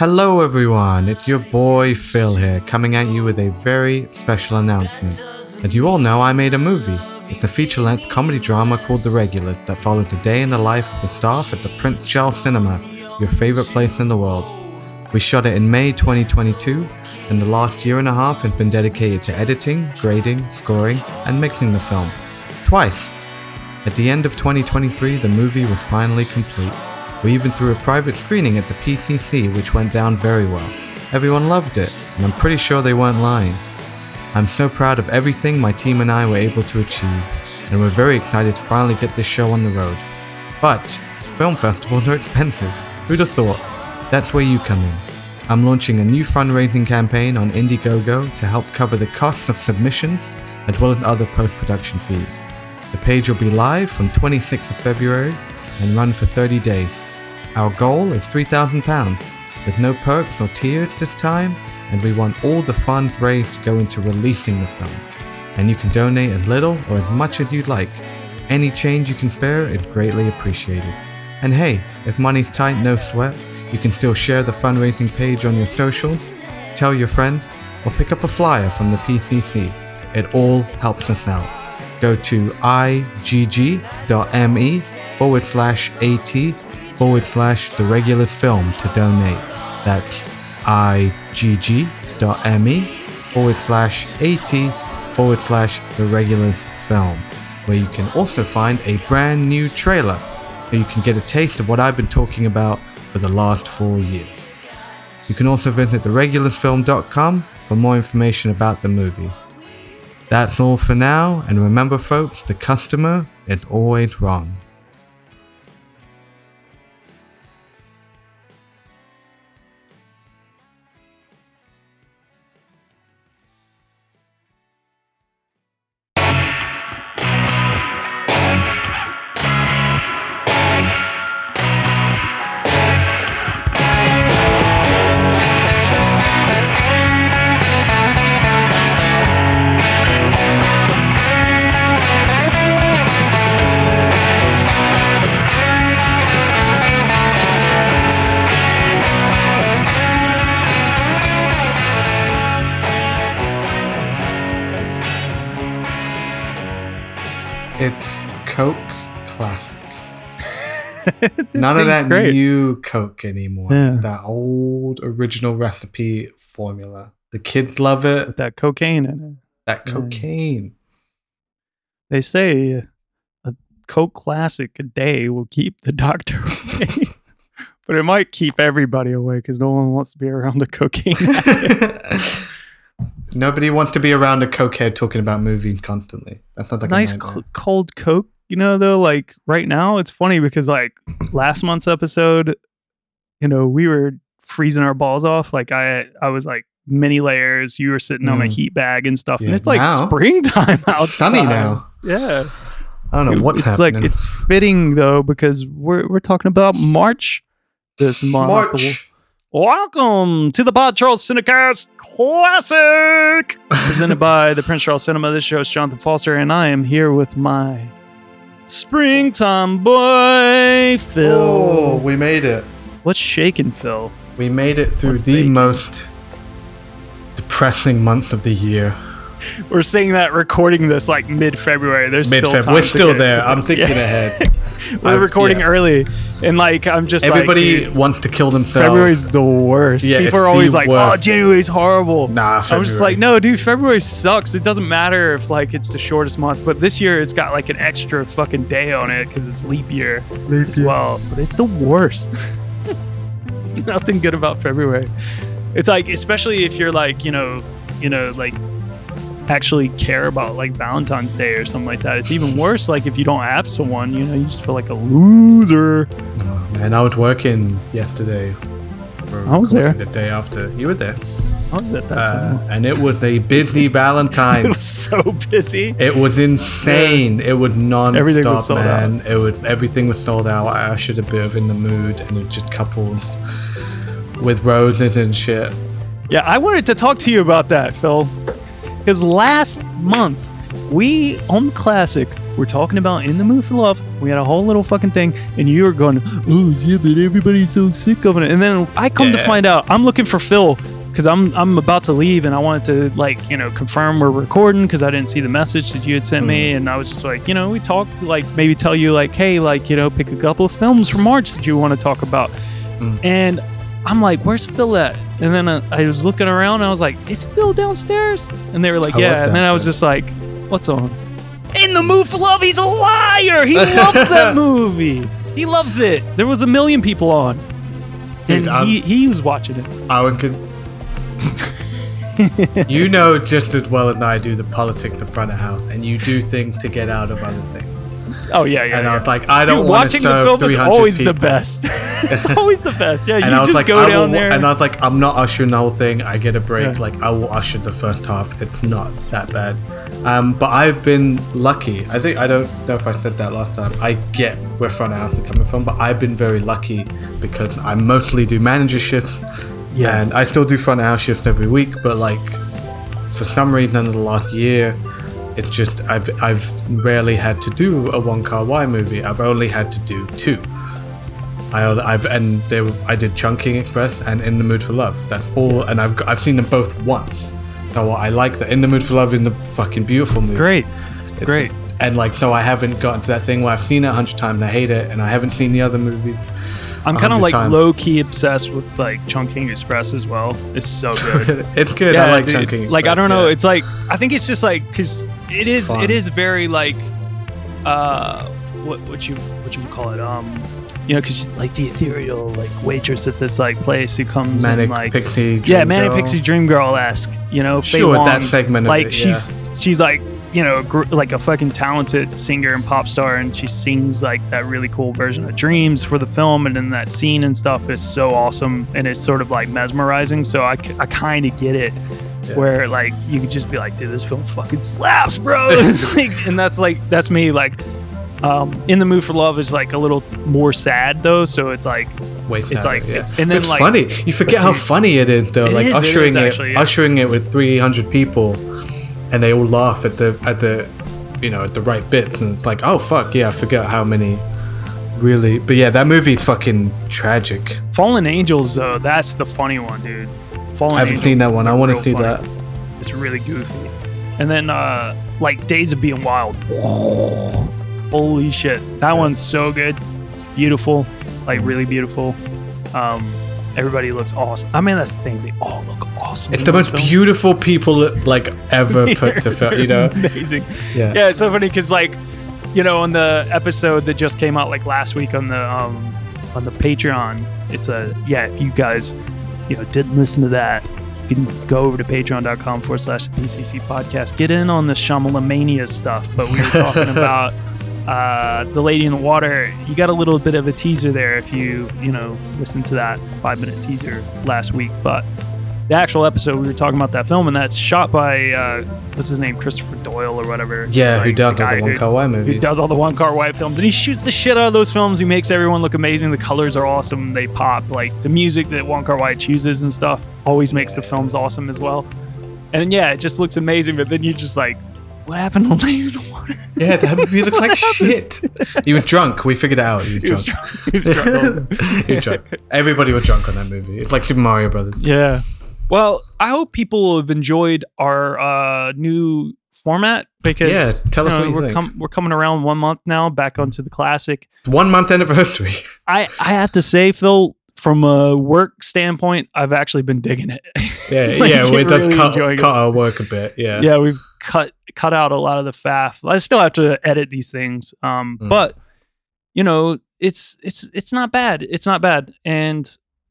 Hello, everyone. It's your boy Fil here, coming at you with a very special announcement. As you all know, I made a movie. It's a feature length comedy drama called The Regular that followed the day in the life of the staff at the Prince Charles Cinema, your favorite place in the world. We shot it in May 2022, and the last year and a half has been dedicated to editing, grading, scoring, and mixing the film. Twice. At the end of 2023, the movie was finally complete. We even threw a private screening at the PCC, which went down very well. Everyone loved it, and I'm pretty sure they weren't lying. I'm so proud of everything my team and I were able to achieve, and we're very excited to finally get this show on the road. But, film festivals are expensive. Who'd have thought? That's where you come in. I'm launching a new fundraising campaign on Indiegogo to help cover the cost of submission as well as other post production fees. The page will be live from 26th of February and run for 30 days. Our goal is £3,000. There's no perks or tiers this time, and we want all the funds raised to go into releasing the film. And you can donate as little or as much as you'd like. Any change you can spare is greatly appreciated. And hey, if money's tight, no sweat, you can still share the fundraising page on your socials, tell your friend, or pick up a flyer from the PCC. It all helps us out go to igg.me forward slash at forward slash the regular film to donate. That's igg.me forward slash at forward slash the regular film, where you can also find a brand new trailer so you can get a taste of what I've been talking about for the last four years. You can also visit theregularfilm.com for more information about the movie. That's all for now, and remember, folks, the customer is always wrong. None of that great. new Coke anymore. Yeah. That old original recipe formula. The kids love it. With that cocaine in it. That Yeah. cocaine. They say a Coke Classic a day will keep the doctor away. but it might keep everybody away because no one wants to be around the cocaine. Nobody wants to be around a cokehead talking about movies constantly. That's not like nice a c- cold Coke. You know, though, like right now, it's funny because like last month's episode, you know, we were freezing our balls off. Like I, I was like many layers. You were sitting on a Mm. heat bag and stuff, and it's like now- springtime outside. Sunny now. Yeah. I don't know what's it's happening. like it's fitting though because we're we're talking about March this month. March. Welcome to the Pod Charles Cinecast Classic, presented by the Prince Charles Cinema. This show is Jonathan Foster, and I am here with my springtime boy Fil. Oh, we made it. What's shaking, Fil? We made it through What's the baking? most depressing month of the year. We're saying that recording this like mid-February. There's Mid still time We're still there. I'm thinking Yeah. ahead. We're I've- recording yeah. early, and like I'm just Everybody dude, wants to kill themselves. February's the worst. Yeah, People are always like, oh, worst. "Oh, January's horrible." Nah, I'm just like, "No, dude, February sucks. It doesn't matter if like it's the shortest month, but this year it's got like an extra fucking day on it because it's leap year as well. But it's the worst. There's nothing good about February. It's like, especially if you're like, you know, you know, like actually care about like Valentine's Day or something like that. It's even worse. Like if you don't have someone, you know, you just feel like a loser. Man, I was working yesterday. I was there. The day after. You were there. I was at that. Uh, and it was a busy Valentine. It was so busy. It was insane. It was non Everything was sold out. man. It was everything was sold out. I should have been in the mood, and it just coupled with roses and shit. Yeah, I wanted to talk to you about that, Fil. Because last month, we on the classic were talking about In the Mood for Love, We had a whole little fucking thing, and you were going, "Oh yeah, but everybody's so sick of it." And then I come to find out, I'm looking for Fil because I'm I'm about to leave, and I wanted to like you know confirm we're recording because I didn't see the message that you had sent Mm. me, and I was just like, you know, we talked like maybe tell you like, hey, like you know, pick a couple of films from March that you want to talk about, Mm. and I'm like, where's Fil at? And then uh, I was looking around, and I was like, is Fil downstairs? And they were like, I yeah. and then I was just like, what's on? In the mood for love, he's a liar. He loves that movie. He loves it. There was a million people on, Dude, and I'm- he, he was watching it. I would. Con- you know just as well as I do the politic of front of house, and you do things to get out of other things. Oh yeah, yeah. and I yeah. was like, I don't Dude, want to watching the film is 300 always the best. it's always the best. Yeah, you And I was just like, go I down will, there. and I was like, I'm not ushering the whole thing. I get a break. Yeah. Like I will usher the first half. It's not that bad. Um, but I've been lucky. I think I don't know if I said that last time. I get where front house is coming from, but I've been very lucky because I mostly do manager shifts, Yeah. and I still do front house shifts every week. But like, for some reason, in the last year, it's just I've I've rarely had to do a Wong Kar-wai movie. I've only had to do two. I, I've and they I did Chungking Express and In the Mood for Love. That's all, and I've I've seen them both once. So I like that In the Mood for Love in the fucking beautiful movie. Great, great. And like, no, I haven't gotten to that thing where I've seen it a hundred times and I hate it, and I haven't seen the other movie. I'm kind of like times. low key obsessed with like Chungking Express as well. It's so good. it's good. Yeah, I like dude. Chungking. Like I don't know. yeah. It's like I think it's just like because it is Fun. it is very like uh what what you what you would call it um you know because like the ethereal like waitress at this like place who comes Manic and like Pixie. yeah Dream Manic Girl. Pixie Dream Girl esque you know Faye Sure, Wong, that segment of like it, she's she's like you know gr- like a fucking talented singer and pop star and she sings like that really cool version of dreams for the film and then that scene and stuff is so awesome and it's sort of like mesmerizing so i, I kind of get it where like you could just be like dude this film fucking slaps bro like, and that's like that's me like um, in the mood for love is like a little more sad though so it's like Wait, It's no, like- yeah. it's- and then, it's like- funny. You forget how funny it is, though. It like is, it is ushering it, yeah. ushering it with three hundred people, and they all laugh at the at the, you know, at the right bits, and like, oh fuck, yeah, I forget how many. Really, but yeah, that movie fucking tragic. fallen angels though that's the funny one dude fallen Angels I haven't Angels seen that one. I want to see funny that. It's really goofy. And then uh like Days of Being Wild. Holy shit. That one's so good. Beautiful. Like really beautiful. Um everybody looks awesome. I mean that's the thing, they all look awesome. It's the most films. beautiful people like ever put to film. You know, Amazing. yeah. Yeah, it's so funny because like, you know, on the episode that just came out like last week on the um on the Patreon, it's a yeah, if you guys, you know, didn't listen to that, you can go over to patreon.com forward slash PCC podcast. Get in on the Shyamalamania stuff. But we were talking about uh the lady in the water. You got a little bit of a teaser there if you, you know, listen to that five minute teaser last week. But the actual episode we were talking about that film and that's shot by uh what's his name christopher doyle or whatever Yeah, Like, who does the all the Wong Kar-wai who movie? does all the Wong Kar-wai films and he shoots the shit out of those films he makes everyone look amazing the colors are awesome they pop like the music that Wong Kar-wai chooses and stuff always makes the films awesome as well and yeah it just looks amazing but then you're just like what happened to Lady the Water? Yeah, that movie looks like shit. He was drunk. We figured it out. He was drunk. drunk. He was drunk. he was drunk. Everybody was drunk on that movie. It's like Super Mario Brothers. Yeah. Well, I hope people have enjoyed our uh, new format because Yeah, tell us you know, what you we're, com- we're coming around one month now, back onto the classic. One month anniversary. I, I have to say, Fil, from a work standpoint, I've actually been digging it. Yeah, Like, yeah, does really cut, cut our work a bit. Yeah. yeah, we've cut cut out a lot of the faff. I still have to edit these things, um, Mm. but you know, it's it's it's not bad. It's not bad, and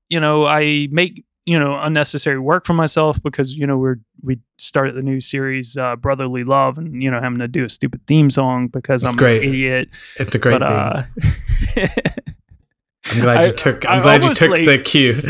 you know, I make you know unnecessary work for myself because you know we're we started the new series uh, Brotherly Love, and you know having to do a stupid theme song because It's I'm great. an idiot. It's a great but uh, I'm glad I- you took. I'm I glad you took like- the cue.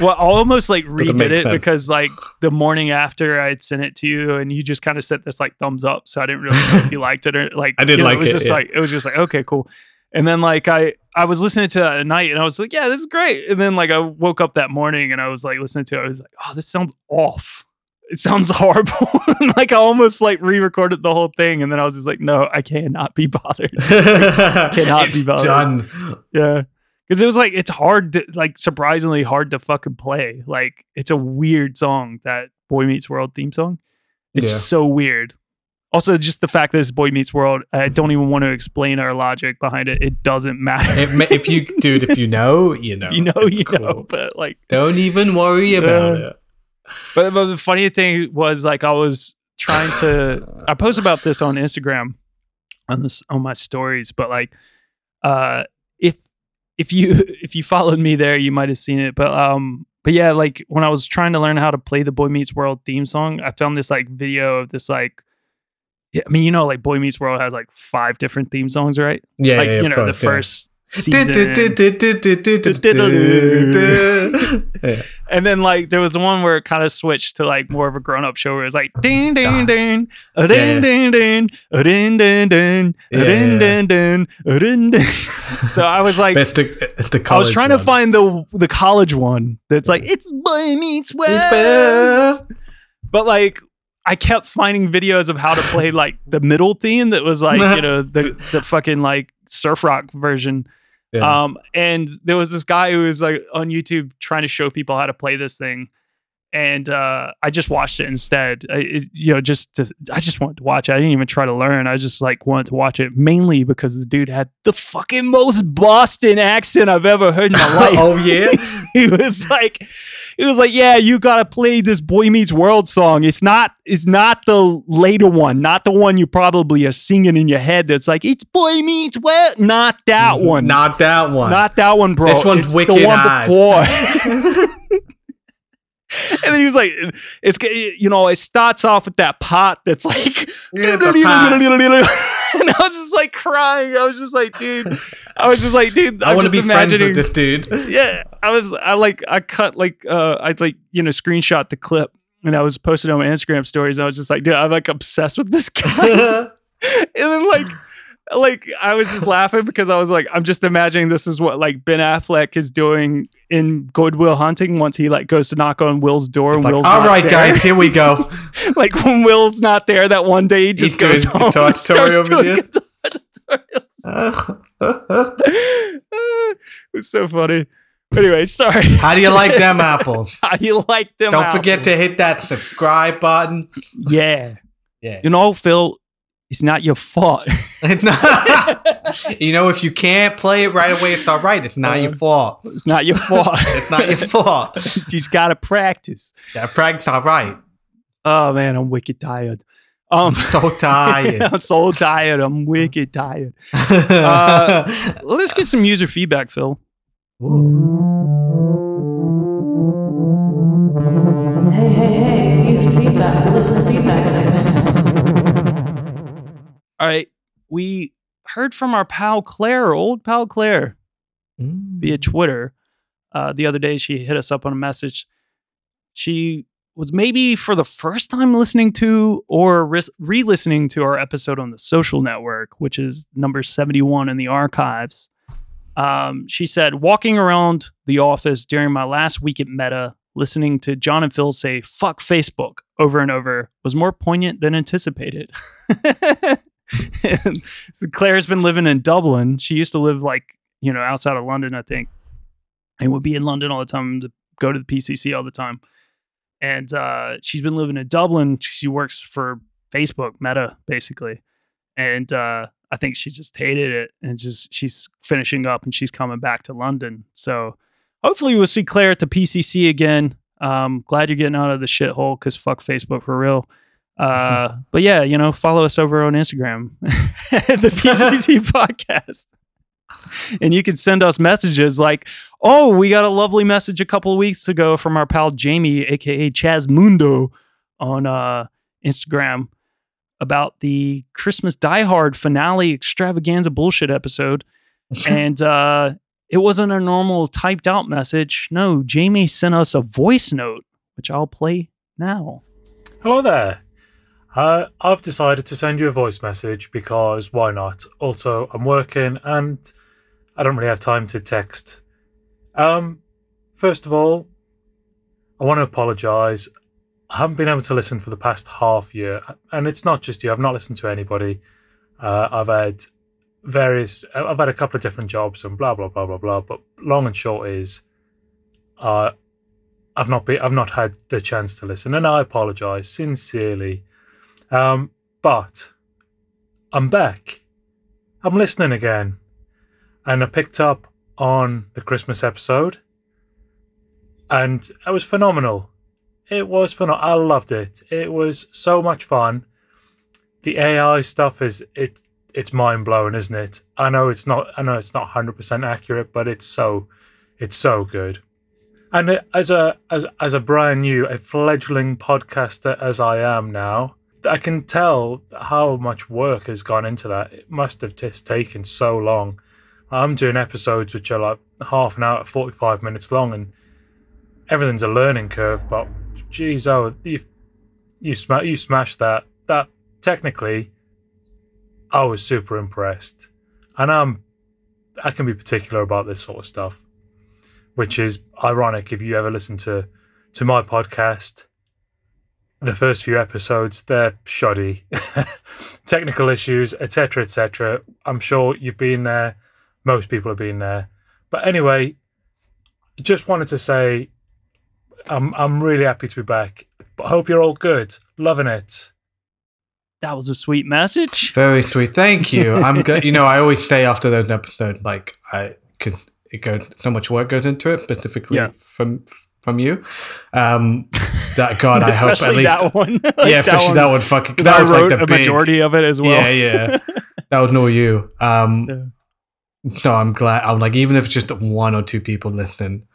Well, I almost like redid it because like the morning after I'd sent it to you and you just kind of sent this like thumbs up, so I didn't really know if you liked it or like I did you know, like it. was it, just yeah. like it was just like okay, cool. And then like I I was listening to it at night and I was like, yeah, this is great. And then like I woke up that morning and I was like listening to it. I was like, oh, this sounds off. it sounds horrible. like I almost like re-recorded the whole thing, and then I was just like, no, I cannot be bothered. cannot be bothered. Done. Yeah. Because it was like it's hard to like surprisingly hard to fucking play. Like it's a weird song, that Boy Meets World theme song. It's Yeah. so weird. Also, just the fact that it's Boy Meets World, I don't even want to explain our logic behind it. It doesn't matter. It if you, dude, if you know, you know. You know, you cool. know. But like, Don't even worry about Uh, it. but, but the funny thing was like I was trying to. I post about this on Instagram, on this on my stories. But like, uh, if you if you followed me there, you might have seen it. But um, but yeah, like when I was trying to learn how to play the Boy Meets World theme song, I found this like video of this like. I mean, you know, like Boy Meets World has like five different theme songs, right? Yeah, like yeah, you of know, course, the first. And then like there was one where it kind of switched to like more of a grown up show where it was like ding ding Ah. ding a ding ding ding a ding ding ding a ding ding ding a ding ding. So I was like the, the I was trying to find the the college one that's like it's boy meets world. But like I kept finding videos of how to play like the middle theme that was like, you know, the the fucking like surf rock version. Yeah. Um, and there was this guy who was like on YouTube trying to show people how to play this thing, and uh, I just watched it instead. I, it, you know, just to, I just wanted to watch it. I didn't even try to learn. I just like wanted to watch it mainly because the dude had the fucking most Boston accent I've ever heard in my life. oh yeah. he was like, he was like, yeah, you gotta play this Boy Meets World song. It's not, it's not the later one, not the one you probably are singing in your head. That's like, it's Boy Meets World. Not that one. Not that one. Not that one, bro. This one's it's wicked the one before. and then he was like, "It's you know, it starts off with that pot that's like." Yeah. And I was just like crying. I was just like, dude. I was just like, dude. I I'm want to just be friends imagining. with this dude. yeah, I was. I like. I cut like. Uh, I like you know screenshot the clip and I was posting on my Instagram stories. I was just like, dude, I'm like obsessed with this guy. and then like like I was just laughing because I was like, I'm just imagining this is what like Ben Affleck is doing in Good Will Hunting once he like goes to knock on Will's door and like, Will's all right, there. guys, here we go. like when Will's not there that one day he just He's goes home guitar and starts tutorial doing videos. guitar tutorials. it was so funny. Anyway, sorry. How do you like them apples? How you like them? Don't forget to hit that subscribe button. Yeah. Yeah. You know, Fil, it's not your fault. you know, if you can't play it right away, it's all right. It's not your fault. It's not your fault. It's not your fault. you just gotta practice. That practice, all right. Oh man, I'm wicked tired. Um, So tired. I'm so tired. I'm wicked tired. Uh, Let's get some user feedback, Fil. Hey, hey, hey, user feedback, the listener feedback segment. All right, we heard from our pal Claire, old pal Claire, Mm. via Twitter. Uh, the other day, she hit us up on a message. She was maybe for the first time listening to or re listening to our episode on the social network, which is number 71 in the archives. Um, she said, walking around the office during my last week at Meta, listening to John and Fil say, fuck Facebook over and over was more poignant than anticipated. so Claire's been living in Dublin. She used to live like, you know, outside of London, I think, and would be in London all the time to go to the PCC all the time. And uh, she's been living in Dublin. She works for Facebook, Meta, basically. And uh, I think she just hated it and just she's finishing up and she's coming back to London. So hopefully we'll see Claire at the PCC again. Um, glad you're getting out of the shithole because fuck Facebook for real. Uh, but yeah, you know, follow us over on Instagram, the PCC podcast. And you can send us messages like, oh, we got a lovely message a couple of weeks ago from our pal Jamie, aka Chaz Mundo, on uh, Instagram about the Christmas Die Hard finale extravaganza bullshit episode. and uh, it wasn't a normal typed out message. No, Jamie sent us a voice note, which I'll play now. Hello there. Uh, I've decided to send you a voice message because why not? Also, I'm working and I don't really have time to text. Um, first of all, I want to apologize. I haven't been able to listen for the past half year, and it's not just you. I've not listened to anybody. Uh, I've had various. I've had a couple of different jobs and blah blah blah blah blah. But long and short is, uh, I've not been. I've not had the chance to listen, and I apologise sincerely. Um, but I'm back. I'm listening again, and I picked up on the Christmas episode, and it was phenomenal. It was fun. I loved it. It was so much fun. The AI stuff is it. It's mind blowing, isn't it? I know it's not. I know it's not hundred percent accurate, but it's so. It's so good. And as a as as a brand new, a fledgling podcaster as I am now, I can tell how much work has gone into that. It must have just taken so long. I'm doing episodes which are like half an hour, forty five minutes long, and everything's a learning curve. But geez, oh, you you sma- you smashed that. That technically, I was super impressed, and I'm I can be particular about this sort of stuff, which is ironic if you ever listen to to my podcast. The first few episodes they're shoddy, technical issues, etc., etc. I'm sure you've been there. Most people have been there, but anyway, just wanted to say I'm I'm really happy to be back. But I hope you're all good, loving it. That was a sweet message. Very sweet. Thank you. I'm good. You know, I always say after those episodes, like I could it goes so much work goes into it, specifically Yeah. from from you. Um, that God, I hope at least. that one. Like yeah, especially that one. Fucking Because that I was wrote like the a big. majority of it as well. Yeah, yeah. that was no you. Um, Yeah. no, I'm glad. I'm like, even if it's just one or two people listening,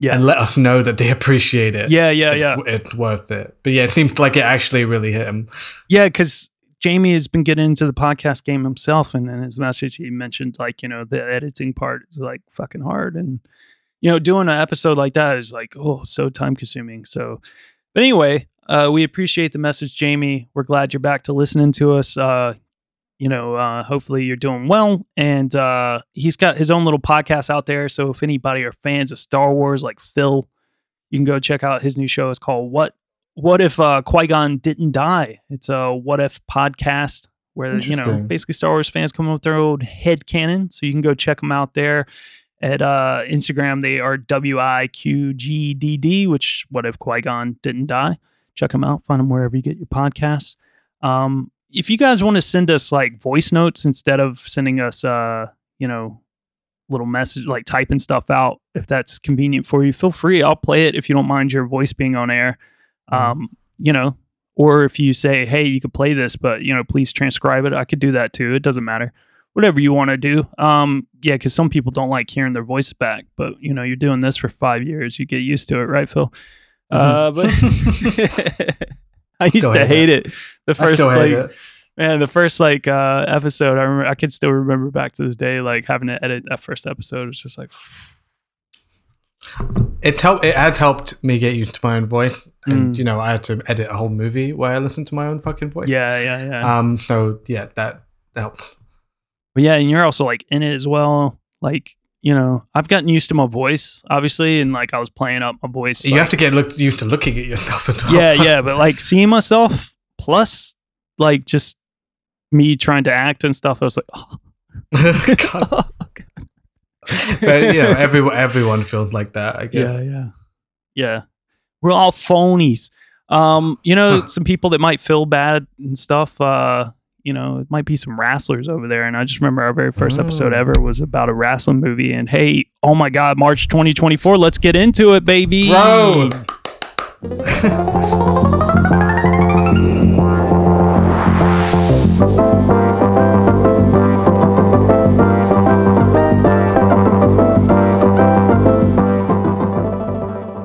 Yeah. and let us know that they appreciate it. Yeah, yeah, it's, yeah. it's worth it. But yeah, it seems like it actually really hit him. Yeah, because Jamie has been getting into the podcast game himself, and in his message, he mentioned like you know the editing part is like fucking hard, and you know doing an episode like that is like oh so time consuming. So, but anyway, uh, we appreciate the message, Jamie. We're glad you're back to listening to us. Uh, you know, uh, hopefully you're doing well, and uh, he's got his own little podcast out there. So if anybody are fans of Star Wars, like Fil, you can go check out his new show. It's called What what if uh, Qui Gon didn't die? It's a what if podcast where you know basically Star Wars fans come up with their old head canon. So you can go check them out there at uh, Instagram. They are W I Q G D D, which what if Qui Gon didn't die? Check them out. Find them wherever you get your podcasts. Um, if you guys want to send us like voice notes instead of sending us, uh, you know, little message like typing stuff out, if that's convenient for you, feel free. I'll play it if you don't mind your voice being on air um, you know, or if you say, hey, you could play this, but you know, please transcribe it, I could do that too. It doesn't matter. Whatever you want to do. Um, yeah, because some people don't like hearing their voice back, but you know, you're doing this for five years, you get used to it, right, Fil? Uh, but I used to hate hate it. The first like it. man, the first like uh episode, I remember I can still remember back to this day, like having to edit that first episode. It's just like It helped. It had helped me get used to my own voice, and Mm. you know, I had to edit a whole movie where I listened to my own fucking voice. yeah, yeah, yeah. Um. So yeah, that helped. But yeah, and you're also like in it as well. Like, you know, I've gotten used to my voice, obviously, and like I was playing up my voice. you like- have to get look, used to looking at yourself as well. Yeah, yeah, but like seeing myself plus like just me trying to act and stuff, I was like, oh, God. but you know, everyone everyone feels like that. I guess. yeah, yeah, yeah. We're all phonies. Um, you know, some people that might feel bad and stuff. Uh, you know, it might be some wrestlers over there. And I just remember our very first episode Oh. ever was about a wrestling movie. And hey, oh my God, March 2024, let's get into it, baby. Bro.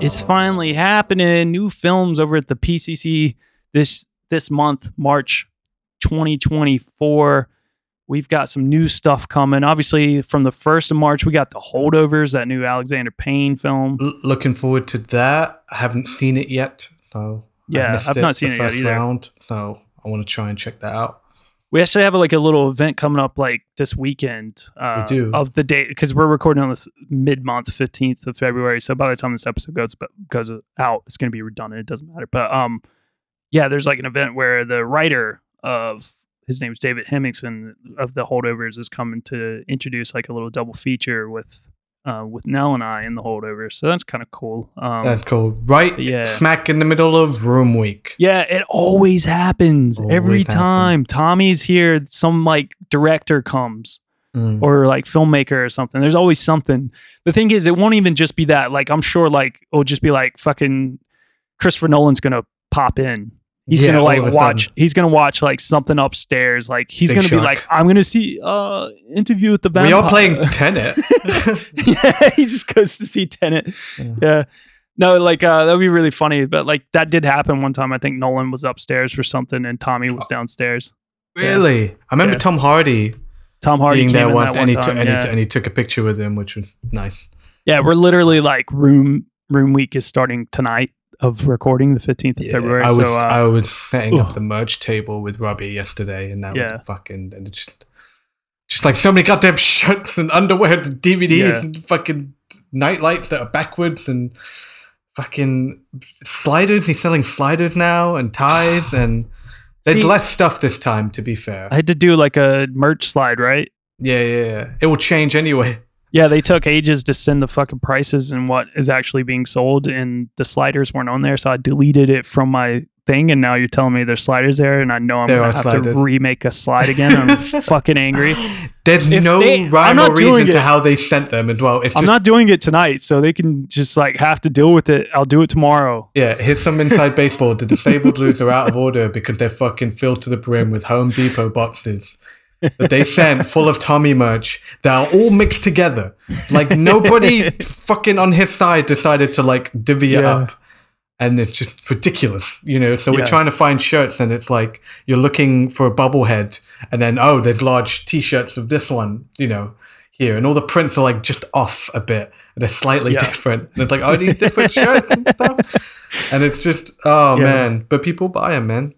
It's finally happening. New films over at the PCC this this month, March 2024. We've got some new stuff coming. Obviously, from the first of March, we got the holdovers, that new Alexander Payne film. L- looking forward to that. I haven't seen it yet. So I Yeah, I've not the seen it yet first either. Round, No, I want to try and check that out. We actually have like a little event coming up like this weekend. Uh, do. of the date because we're recording on this mid month, fifteenth of February. So by the time this episode goes goes out, it's going to be redundant. It doesn't matter. But um, yeah, there's like an event where the writer of his name's David Hemingson of the Holdovers is coming to introduce like a little double feature with uh with Nell and I in the Holdovers. So that's kind of cool. Um, That's cool. Right yeah. smack in the middle of room week. Yeah, it always happens every Always happens. time. Tommy's here, some like director comes Mm. or like filmmaker or something. There's always something. The thing is, it won't even just be that. Like, I'm sure like it'll just be like fucking Christopher Nolan's gonna pop in. He's Yeah, gonna like watch. He's gonna watch like something upstairs. Like he's Big gonna be like, I'm gonna see uh interview with the We vampire. are playing Tenet. yeah, he just goes to see Tenet. Yeah. Yeah. No, like uh, that'd be really funny, but like that did happen one time. I think Nolan was upstairs for something, and Tommy was downstairs. really? I remember Yeah. Tom Hardy Tom Hardy being there one, that one and, he time. took- and, yeah. he, and he took a picture with him, which was nice. yeah, we're literally like room room week is starting tonight of recording, the fifteenth of Yeah, February. I was so uh, I was setting ugh. up the merch table with Robbie yesterday, and that Yeah. was fucking and it's just just like so many goddamn shirts and underwear, and DVDs, Yeah. and fucking nightlight that are backwards, and fucking sliders. He's selling sliders now and ties, and See- less stuff this time. To be fair, I had to do like a merch slide, right? yeah, yeah, yeah. It will change anyway. Yeah, they took ages to send the fucking prices and what is actually being sold, and the sliders weren't on there, so I deleted it from my thing. And now you're telling me there's sliders there, and I know I'm There gonna have sliders. to remake a slide again. I'm fucking angry. There's If no they- rhyme or reason to how they sent them as well. It's I'm just, not doing it tonight, so they can just like have to deal with it. I'll do it tomorrow. Yeah, hit them inside baseball. The disabled lose are out of order because they're fucking filled to the brim with Home Depot boxes that they sent full of Tommy merch that are all mixed together. Like nobody fucking on his side decided to like divvy it Yeah. up. And it's just ridiculous, you know. So we're trying to find shirts, and it's like you're looking for a bubblehead, and then oh, there's large T-shirts of this one, you know, here, and all the prints are like just off a bit, and they're slightly Yeah. different. And it's like oh, these different shirts and stuff, and it's just oh Yeah. man, but people buy them, man.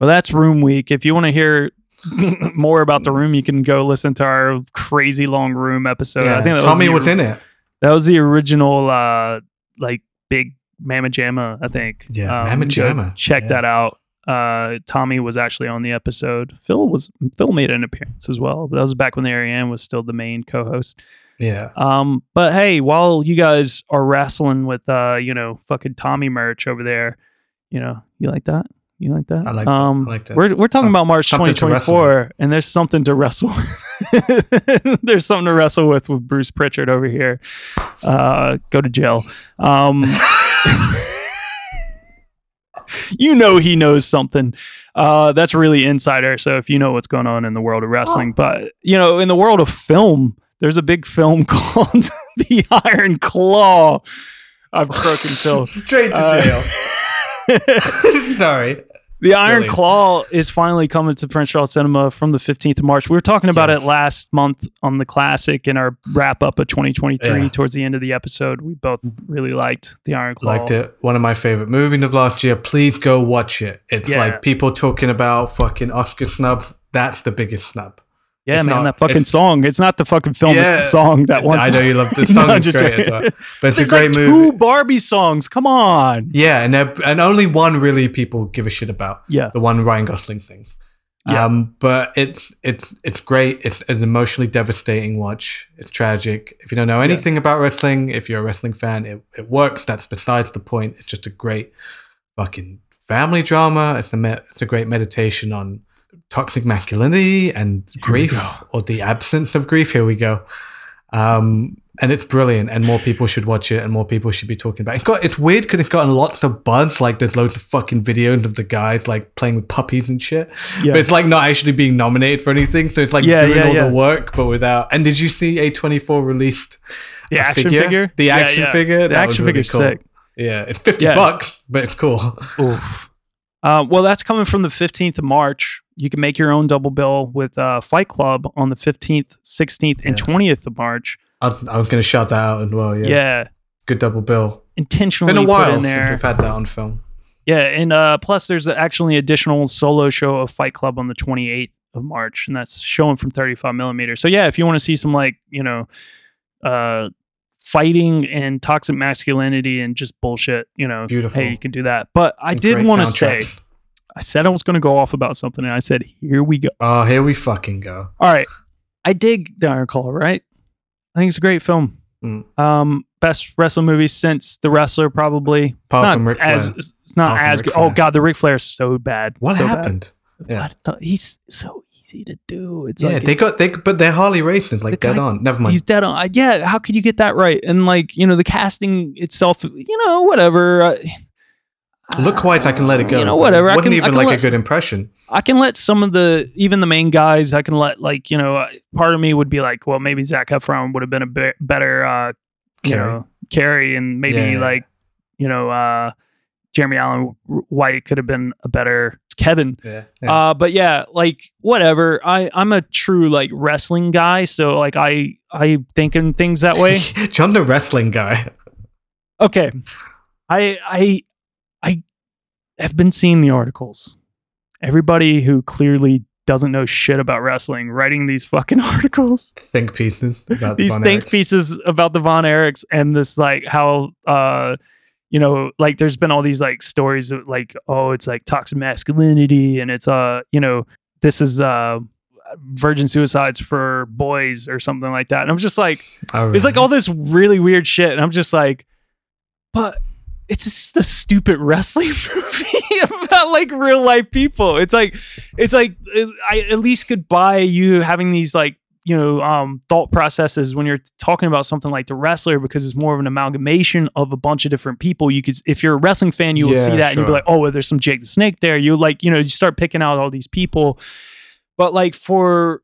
Well, that's Room Week. If you want to hear more about the room, you can go listen to our crazy long room episode. I yeah, think that Tommy was the, in it. that was the original uh like big Mamma Jamma, I think. Yeah, Um, Jamma, Check yeah. that out. Uh, Tommy was actually on the episode. Fil was Fil made an appearance as well. But that was back when Ariane was still the main co-host. Yeah, Um, but hey, while you guys are wrestling with uh, you know, fucking Tommy merch over there, you know, you like that? You like that? I like that. Um, I like that. We're we're talking about March Something to wrestle 2024, and there's something to wrestle. with. there's something to wrestle with with Bruce Prichard over here. Uh, go to jail. Um, you know he knows something. Uh, that's really insider. So if you know what's going on in the world of wrestling, but you know, in the world of film, there's a big film called The Iron Claw. I've broken Fil. straight to Uh, jail. Sorry. The Iron Silly. Claw is finally coming to Prince Charles Cinema from the 15th of March. We were talking about Yeah. it last month on the classic in our wrap up of 2023 Yeah. towards the end of the episode. We both really liked The Iron Claw. Liked it. One of my favorite movies of last year. Please go watch it. It's Yeah. like people talking about fucking Oscar snub. That's the biggest snub. Yeah, If man, not, that fucking it's- song. It's not the fucking film, Yeah. it's the song that one I know you love the No, song. It's great, but it's a great like movie. two Barbie songs. Come on. Yeah, and and only one really people give a shit about. Yeah. the one Ryan Gosling thing. Yeah. Um, but it it it's great. It's an emotionally devastating watch. It's tragic. If you don't know anything about wrestling, if you're a wrestling fan, it, it works. That's besides the point. It's just a great fucking family drama. It's a me- it's a great meditation on toxic masculinity and grief or the absence of grief. Here we go. Um, and it's brilliant, and more people should watch it, and more people should be talking about it. It's, got, it's weird because it's gotten lots of buzz. Like there's loads of fucking videos of the guys like playing with puppies and shit. Yeah. But it's like not actually being nominated for anything. So it's like Yeah, doing yeah, all the work, but without. And did you see A24 released The action figure? The action figure? The That action really figure's cool. sick. Yeah, it's 50 Yeah. bucks, but it's cool. Oof. Uh, well, that's coming from the 15th of March. You can make your own double bill with uh, Fight Club on the 15th, 16th, and 20th of March. I, I was going to shout that out as well. Yeah. Yeah. Good double bill. Intentionally Been a put while in there. we've had that on film. Yeah, and uh, plus there's actually an additional solo show of Fight Club on the 28th of March, and that's showing from 35 millimeter. So yeah, if you want to see some like you know, uh, fighting and toxic masculinity and just bullshit, you know, Beautiful. hey, you can do that. But I did want to say, I said I was going to go off about something, and I said, here we go. Oh, here we fucking go. All right. I dig The Iron Claw, right? I think it's a great film. Mm. Um, best wrestling movie since The Wrestler, probably. Apart not as, Flair. It's not as good. Oh god, the Ric Flair is so bad. What So bad. happened? Yeah. I thought he's so easy to do. It's yeah, like they got they but they're Harley Raven like The dead guy- on. Never mind. He's dead on. I- Yeah, how could you get that right? And like you know, the casting itself, you know, whatever. Uh, Look white, I can let it go. You know, whatever. I Wouldn't can- I even can like let- a good impression. I can let some of the even the main guys. I can let like you know, uh, part of me would be like, well, maybe Zac Efron would have been a bit better, uh, you Carrie. know, Carrie, and maybe Yeah. like you know, uh, Jeremy Allen White could have been a better Kevin. Yeah. yeah. Uh, but yeah, like whatever. I I'm a true like wrestling guy, so like I I think in things that way. John the wrestling guy. okay, I I I have been seeing the articles. Everybody who clearly doesn't know shit about wrestling writing these fucking articles Think pieces about these Von think pieces about the Von Erichs and this like how uh you know like there's been all these like stories of like oh it's like toxic masculinity and it's uh you know this is uh virgin suicides for boys or something like that. And I'm just like Oh, it's like all this really weird shit. And I'm just like but it's just a stupid wrestling movie about like real life people. It's like it's like I at least could buy you having these like you know um thought processes when you're talking about something like the wrestler because it's more of an amalgamation of a bunch of different people. You could if you're a wrestling fan you will Yeah, see that and you'll be like oh well, there's some jake the snake there. You like you know you start picking out all these people. But like for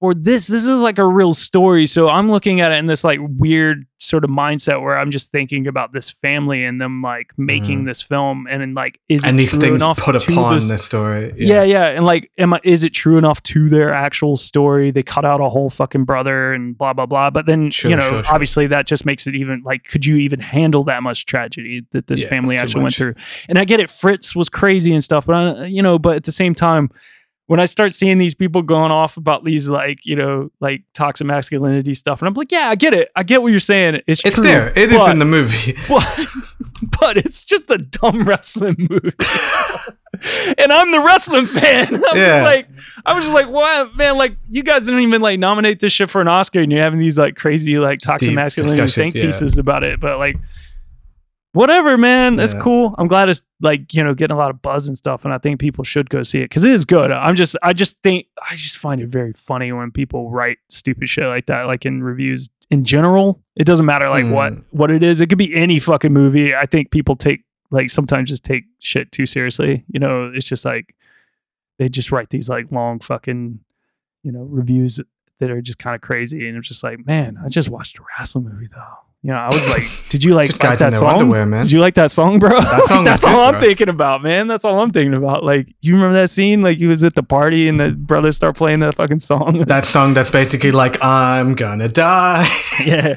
for this this is like a real story so i'm looking at it in this like weird sort of mindset where i'm just thinking about this family and them like making mm-hmm. this film and then like is it true anything enough put upon this- the story. yeah. yeah, And like, am I, is it true enough to their actual story? They cut out a whole fucking brother and blah blah blah. But then Sure, you know, sure, sure. obviously that just makes it even like, could you even handle that much tragedy that this Yeah, family actually went through? And I get it, Fritz was crazy and stuff, but I, you know, but at the same time. When I start seeing these people going off about these like you know like toxic masculinity stuff, and I'm like, yeah, I get it, I get what you're saying. It's It's true, there. It is but- in the movie. but, but it's just a dumb wrestling movie. and I'm the wrestling fan. I'm Yeah. like, I was just like, wow, man, like you guys didn't even like nominate this shit for an Oscar and you're having these like crazy like toxic Deep masculinity think yeah. pieces about it. But like whatever, man. That's Yeah. cool. I'm glad it's like, you know, getting a lot of buzz and stuff. And I think people should go see it because it is good. I'm just I just think I just find it very funny when people write stupid shit like that, like in reviews in general. It doesn't matter like what Mm. what it is. It could be any fucking movie. I think people take like sometimes just take shit too seriously. You know, it's just like they just write these like long fucking, you know, reviews that are just kind of crazy. And it's just like, man, I just watched a wrestling movie though. You know, I was like, did you like, like that song? underwear, man. Did you like that song, bro? That song That's good, all I'm bro. thinking about, man. That's all I'm thinking about. Like, you remember that scene? Like, he was at the party and the brothers start playing that fucking song. That song that's basically like I'm gonna die. yeah.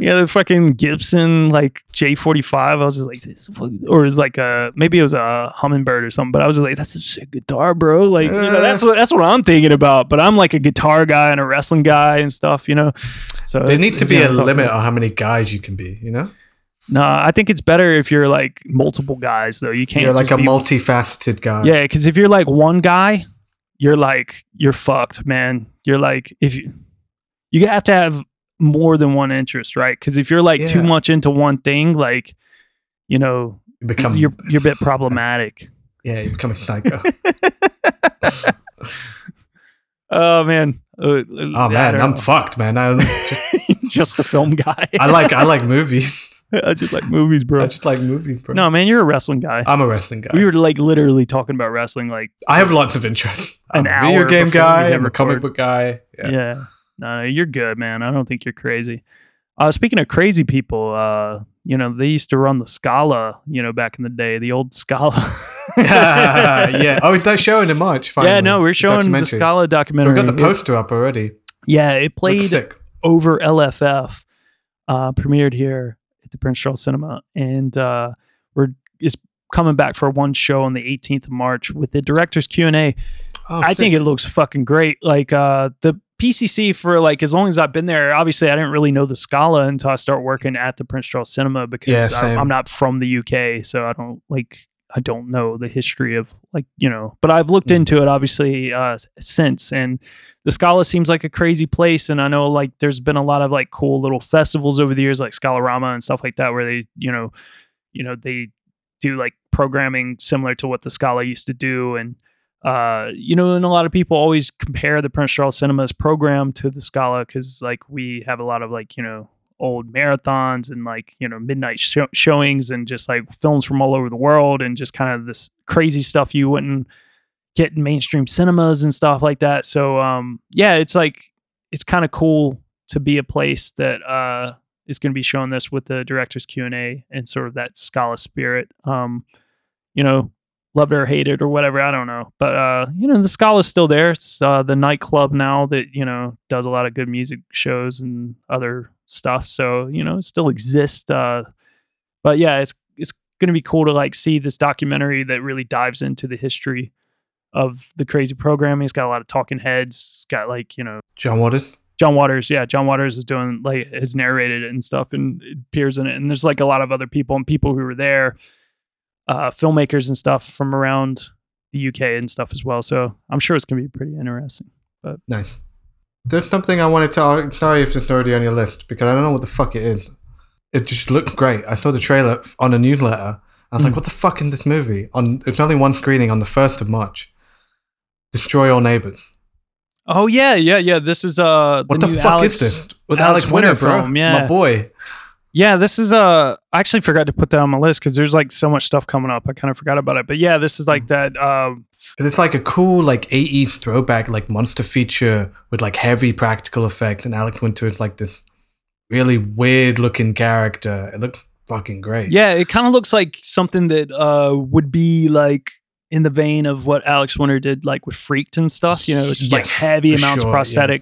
Yeah, the fucking Gibson like J45. I was just like, this, is or it was like a maybe it was a hummingbird or something. But I was just like, that's a guitar, bro. Like, you know, that's what that's what I'm thinking about. But I'm like a guitar guy and a wrestling guy and stuff, you know. So there needs to be a limit on how many guys you can be. You know, No, I think it's better if you're like multiple guys though. You can't. you're like a be- multifaceted guy. Yeah, because if you're like one guy, you're like you're fucked, man. You're like if you you have to have more than one interest, right? Because if you're like too much into one thing, like you know, you become you're you're a bit problematic. yeah, you become a psycho. oh man, Uh, Oh man, I'm fucked, man. I, don't- just, just a film guy. I like I like movies. I just like movies, bro. I just like movies, bro. no, man, you're a wrestling guy. I'm a wrestling guy. we were like literally talking about wrestling, like I have lots of interest. I'm An a video game guy. I'm a comic book guy. Yeah. Yeah. No, you're good, man. I don't think you're crazy. Uh, speaking of crazy people, uh, you know, they used to run the Scala, you know, back in the day, the old Scala. yeah. Oh, that's showing in March. Finally. Yeah, no, we're showing the documentary. Scala documentary. We've got the poster up already. Yeah, it played over LFF, uh, premiered here at the Prince Charles Cinema, and uh, we're it's coming back for one show on the 18th of March with the director's Q and A. Oh, I sick. think it looks fucking great. Like uh, the PCC for like as long as I've been there. Obviously, I didn't really know the Scala until I start working at the Prince Charles Cinema because Yeah, I, I'm not from the UK, so I don't like I don't know the history of like you know. But I've looked Mm. into it obviously uh, since, and the Scala seems like a crazy place. And I know like there's been a lot of like cool little festivals over the years, like Scalarama and stuff like that, where they you know, you know they do like programming similar to what the Scala used to do, and uh, you know, and a lot of people always compare the Prince Charles Cinemas program to the Scala because like we have a lot of like you know old marathons and like you know midnight show- showings and just like films from all over the world and just kind of this crazy stuff you wouldn't get in mainstream cinemas and stuff like that. So um, yeah, it's like it's kind of cool to be a place that uh is going to be showing this with the director's Q and A and sort of that Scala spirit. Um, you know, loved it or hated or whatever. I don't know, but uh, you know, the Scala's still there. It's uh, the nightclub now that you know does a lot of good music shows and other stuff. So you know, it still exists. Uh, but yeah, it's it's going to be cool to like see this documentary that really dives into the history of the crazy programming. It's got a lot of talking heads. It's got like you know John Waters. John Waters, yeah, John Waters is doing like has narrated it and stuff and appears in it. And there's like a lot of other people and people who were there, uh, filmmakers and stuff from around the UK and stuff as well. So I'm sure it's gonna be pretty interesting. But Nice. There's something I wanted to tell sorry if it's already on your list because I don't know what the fuck it is. It just looked great. I saw the trailer on a newsletter. I was Mm. like, what the fuck is this movie? On there's only one screening on the first of March. Destroy All Neighbors. Oh yeah, yeah, yeah. This is uh What the, new fuck Alex, is this? With Alex Alex, Winter, Winter bro. yeah. My boy. Yeah, this is uh I actually forgot to put that on my list because there's like so much stuff coming up. I kind of forgot about it. But yeah, this is Mm. like that uh It's like a cool like 80s throwback like monster feature with like heavy practical effect and Alex Winter is like this really weird looking character. It looks fucking great. Yeah, it kind of looks like something that uh would be like in the vein of what Alex Winter did, like with Freaked and stuff. You know, it's just like heavy amounts sure, of yeah.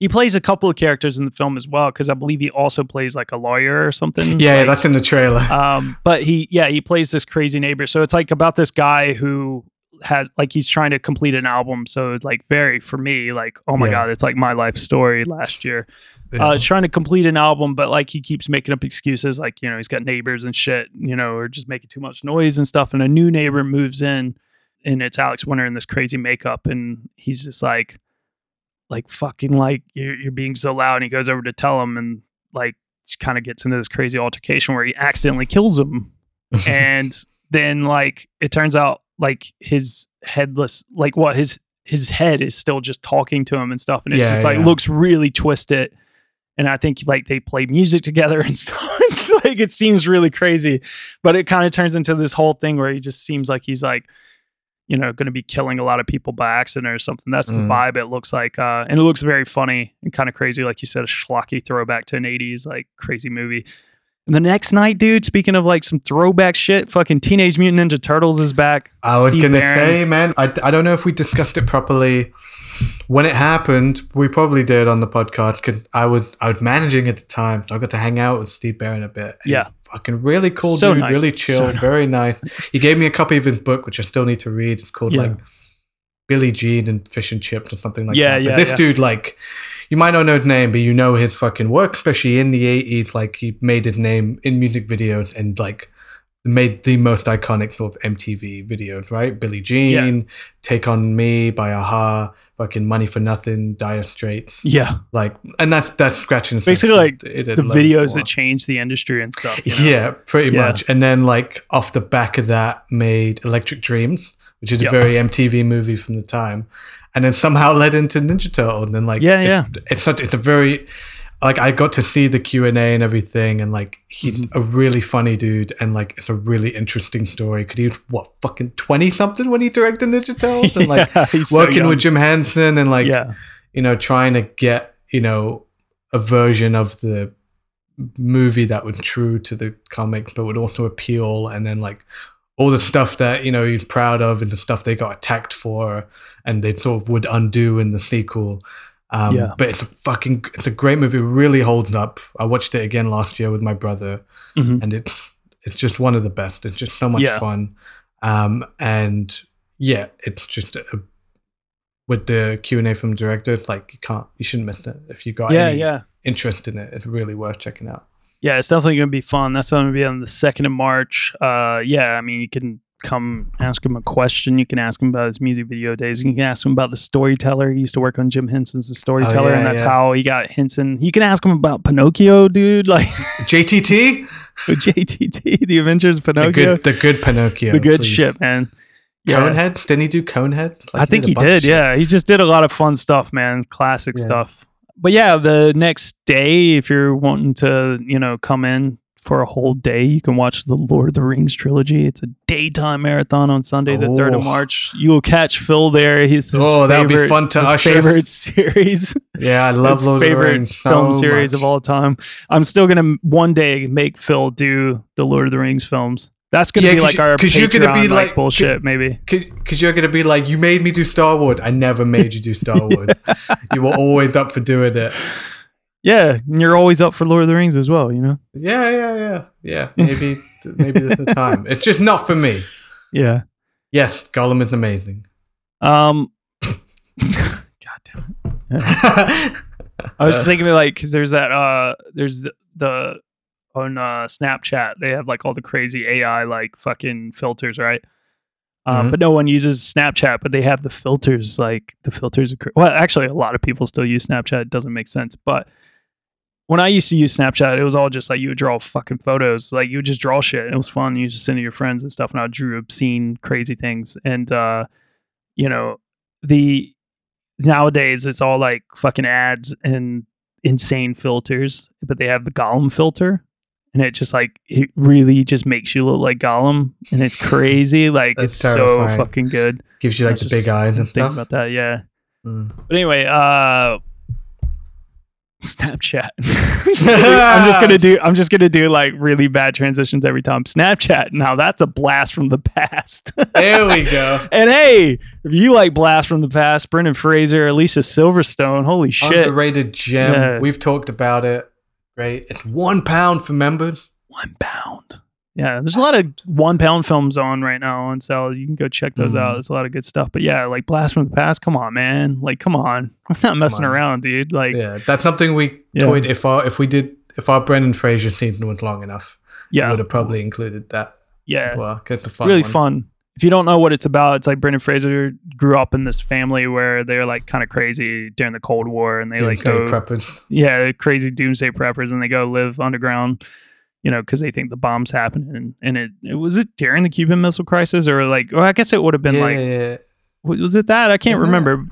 He plays a couple of characters in the film as well, because I believe he also plays like a lawyer or something. Yeah, like, that's in the trailer. um, but he, yeah, he plays this crazy neighbor. So it's like about this guy who has like he's trying to complete an album. So it's like very for me, like oh my Yeah. god, it's like my life story last year Yeah. uh, trying to complete an album, but like he keeps making up excuses, like you know he's got neighbors and shit, you know, or just making too much noise and stuff. And a new neighbor moves in, and it's Alex Winter in this crazy makeup, and he's just like, like fucking like you're you're being so loud. And he goes over to tell him, and like kind of gets into this crazy altercation where he accidentally kills him, and then like it turns out like his headless, like what his his head is still just talking to him and stuff, and it's Yeah, just like yeah. looks really twisted and I think like they play music together and stuff. It's like it seems really crazy, but it kind of turns into this whole thing where he just seems like he's like, you know, going to be killing a lot of people by accident or something. That's the Mm. vibe it looks like, uh, and it looks very funny and kind of crazy, like you said, a schlocky throwback to an '80s like crazy movie. And the next night, dude, speaking of like some throwback shit, fucking Teenage Mutant Ninja Turtles is back. I was Steve gonna Barron. say, man, I, I don't know if we discussed it properly when it happened. We probably did on the podcast because I was I was managing at the time, so I got to hang out with Steve Barron a bit. Yeah. fucking really cool So dude, nice. really chill, So very nice. He gave me a copy of his book, which I still need to read. It's called Yeah. like Billie Jean and Fish and Chips or something like Yeah, that. yeah, but this yeah. dude, like, you might not know his name, but you know his fucking work, especially in the eighties. Like, he made his name in music videos and like made the most iconic sort of MTV videos, right? Billie Jean, Take on Me by a-ha, fucking Money for Nothing, Dire Straits. Yeah, like, and that that's scratching Basically, like, It did the videos more. that changed the industry and stuff. you know? Yeah, pretty Yeah. much. And then like off the back of that made Electric Dreams, which is Yep. a very MTV movie from the time. And then somehow led into Ninja Turtle. And then like Yeah, it- yeah. It's not it's a very like I got to see the Q and A and everything and like he's Mm-hmm. a really funny dude and like it's a really interesting story. Could he was what fucking twenty something when he directed Ninja Turtles? And like Yeah, he's so working young. with Jim Henson and like yeah, you know, trying to get, you know, a version of the movie that would true to the comic, but would also appeal, and then like all the stuff that you know he's proud of and the stuff they got attacked for, and they sort of would undo in the sequel. Um, Yeah. But it's a fucking, it's a great movie. Really holding up. I watched it again last year with my brother, Mhm. and it It's just one of the best. It's just so much Yeah. fun. Um, and yeah, it's just a, with the Q and A from the director. Like you can't, you shouldn't miss it if you got yeah, any yeah. interest in it. It's really worth checking out. Yeah, it's definitely going to be fun. That's going to be on the 2nd of March. Uh, yeah, I mean, you can come ask him a question. You can ask him about his music video days. You can ask him about the storyteller. He used to work on Jim Henson's The oh, Storyteller, Oh, yeah, and that's yeah. how he got Henson. You can ask him about Pinocchio, dude. Like JTT, JTT, The Adventures the Pinocchio. good, the good Pinocchio, the good please. shit, man. Yeah. Conehead, didn't he do Conehead? Like, I think a he did. Yeah, he just did a lot of fun stuff, man. Classic Yeah. stuff. But yeah, the next day, if you're wanting to, you know, come in for a whole day, you can watch the Lord of the Rings trilogy. It's a daytime marathon on Sunday, the third of Oh. March. You will catch Phil there. He's Oh, that would be favorite- fun to his usher. favorite series. Yeah, I love Lord of the favorite Rings film so series of all time. I'm still gonna one day make Phil do the Lord of the Rings films. That's gonna Yeah, be 'cause like you- our 'cause you're gonna be like, like- bullshit, maybe. Because you're gonna be like, you made me do Star Wars. I never made you do Star Wars. You were always up for doing it. Yeah, and you're always up for Lord of the Rings as well, you know? Yeah, yeah, yeah, yeah. Maybe, maybe there's the time. It's just not for me. Yeah. Yes, Gollum is amazing. Um God damn it. I was just thinking of like cuz there's that uh there's the, the on uh Snapchat they have like all the crazy AI like fucking filters, right? Um, Mhm. but no one uses Snapchat, but they have the filters. Like the filters are cra- well, actually, a lot of people still use Snapchat. It doesn't make sense, but when I used to use Snapchat, it was all just like you would draw fucking photos. Like you would just draw shit. It was fun. You just send it to your friends and stuff. And I drew obscene, crazy things. And uh, you know, the nowadays it's all like fucking ads and insane filters, but they have the Gollum filter. And it just like it really just makes you look like Gollum, and it's crazy. Like it's so fucking good. Gives you like the big eyes and Think stuff. about that, yeah. Mm. But anyway, uh Snapchat. I'm just gonna do I'm just gonna do like really bad transitions every time. Snapchat. Now that's a blast from the past. There we go. and hey, if you like blast from the past, Brendan Fraser, Alicia Silverstone, holy shit. Underrated gem. Yeah. We've talked about it. Great. It's one pound for members. One pound. Yeah, there's a lot of one pound films on right now on sale. You can go check those Mhm. out. There's a lot of good stuff. But yeah, like Blast from the Past, come on, man. Like, come on. I'm not messing around, dude. Like, Yeah, that's something we Yeah. toyed. If our if we did if our Brendan Fraser season went long enough, we yeah. would have probably included that. Yeah. Well, it's a fun really one. fun. If you don't know what it's about, it's like Brendan Fraser grew up in this family where they're like kind of crazy during the Cold War, and they like go, preppers. yeah, crazy doomsday preppers, and they go live underground, you know, because they think the bomb's happening. And, and it, it was it during the Cuban Missile Crisis, or like, well, I guess it would have been yeah, like, yeah, wa- was it that? I can't Yeah. remember.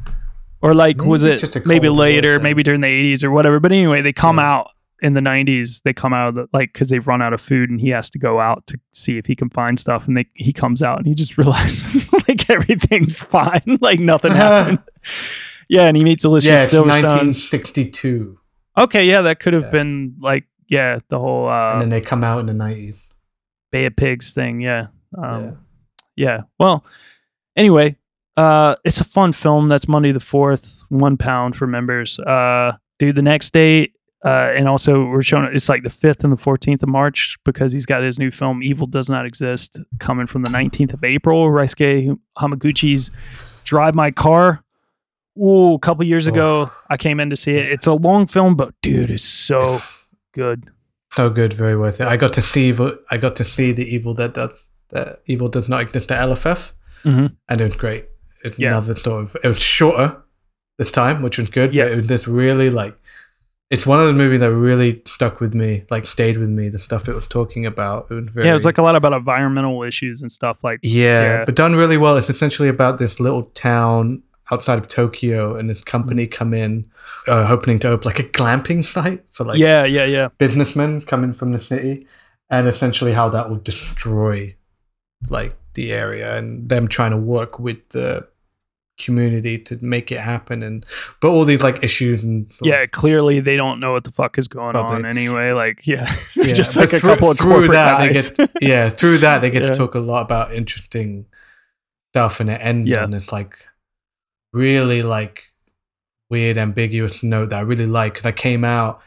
Or like, Maybe was it just maybe later, maybe during the 80s or whatever? But anyway, they come out in the 90s. They come out of the, like, because they've run out of food and he has to go out to see if he can find stuff. And they, he comes out and he just realizes like everything's fine, like nothing happened. yeah. And he meets Alicia yeah. Silverstone. 1962, Okay. Yeah. That could have been like, yeah, the whole uh, and then they come out in the 90s. Bay of Pigs thing. Yeah. Um, yeah. yeah. Well, anyway, uh, it's a fun film. That's Monday the fourth, one pound for members. Uh, dude, the next day, uh, and also we're showing it's like the fifth and the fourteenth of March because he's got his new film "Evil Does Not Exist" coming from the nineteenth of April. Ryusuke Hamaguchi's "Drive My Car." Ooh, a couple years ago, I came in to see it. It's a long film, but dude, it's so good. So good, very worth it. I got to see evil, I got to see the evil that that, that evil does not exist at LFF, Mhm. and it was great. It's Yeah. Another sort of it was shorter this time, which was good. Yeah. it was just really like it's one of the movies that really stuck with me, like stayed with me. The stuff it was talking about, it was very Yeah, it was like a lot about environmental issues and stuff like yeah, yeah. but done really well. It's essentially about this little town outside of Tokyo, and a company come in, uh, hoping to open like a glamping site for like yeah, yeah, yeah. businessmen coming from the city and essentially how that will destroy like the area and them trying to work with the community to make it happen and but all these like issues and Yeah, clearly they don't know what the fuck is going on anyway. Like, yeah, yeah, just like a couple of through that guys. they get yeah through that they get Yeah. to talk a lot about interesting stuff and it ends Yeah. on this like really like weird ambiguous note that I really like and I came out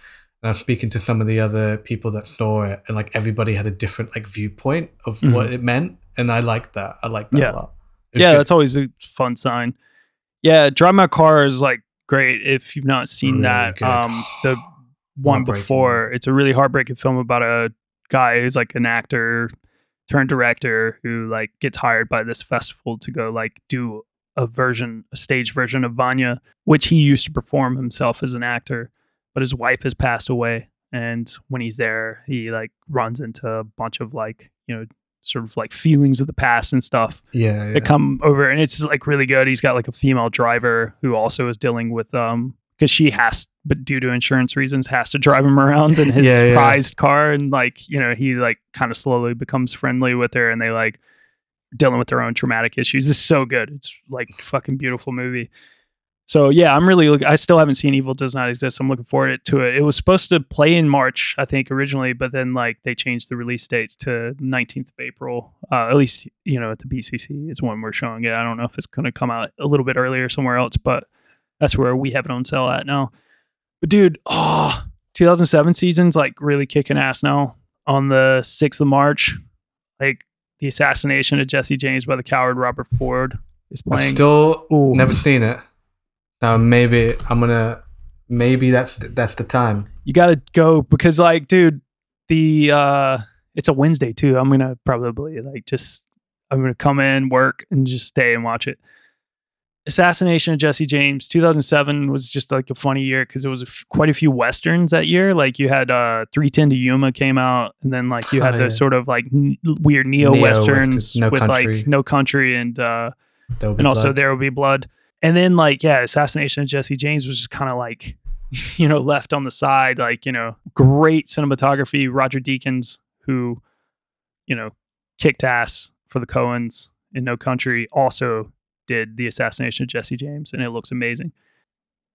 And I'm speaking to some of the other people that saw it, and like everybody had a different like viewpoint of Mhm. what it meant, and I liked that. I liked that Yeah. a lot. Yeah, good. that's always a fun sign. Yeah, Drive My Car is like great if you've not seen Really that. good. Um, the one before, it's a really heartbreaking film about a guy who's like an actor turned director who like gets hired by this festival to go like do a version, a stage version of Vanya, which he used to perform himself as an actor, but his wife has passed away. And when he's there, he like runs into a bunch of like, you know, sort of like feelings of the past and stuff yeah, yeah. that come over and it's like really good. He's got like a female driver who also is dealing with um because she has but due to insurance reasons has to drive him around in his Yeah, prized car and like you know he like kind of slowly becomes friendly with her and they like dealing with their own traumatic issues. It's so good. It's like fucking beautiful movie. So yeah, I'm really look. I still haven't seen Evil Does Not Exist. I'm looking forward to it. It was supposed to play in March, I think, originally, but then like they changed the release dates to 19th of April. Uh, at least you know at the PCC is when we're showing it. I don't know if it's going to come out a little bit earlier somewhere else, but that's where we have it on sale at now. But dude, oh, 2007 season's like really kicking ass now. On the 6th of March, like the assassination of Jesse James by the coward Robert Ford is I've playing. still Ooh. never seen it. Now maybe I'm gonna maybe that's that's the time. you gotta go because like dude the uh it's a wednesday too i'm gonna probably like just i'm gonna come in work and just stay and watch it assassination of jesse james 2007 was just like a funny year because it was a f- quite a few westerns that year like you had uh 310 to yuma came out and then like you had Oh, the yeah. sort of like n- weird neo westerns No with Country. like no country and uh and also Blood. there will be blood and then like yeah assassination of jesse james was just kind of like you know left on the side like you know great cinematography roger deakins who you know kicked ass for the coens in no country also did the assassination of jesse james and it looks amazing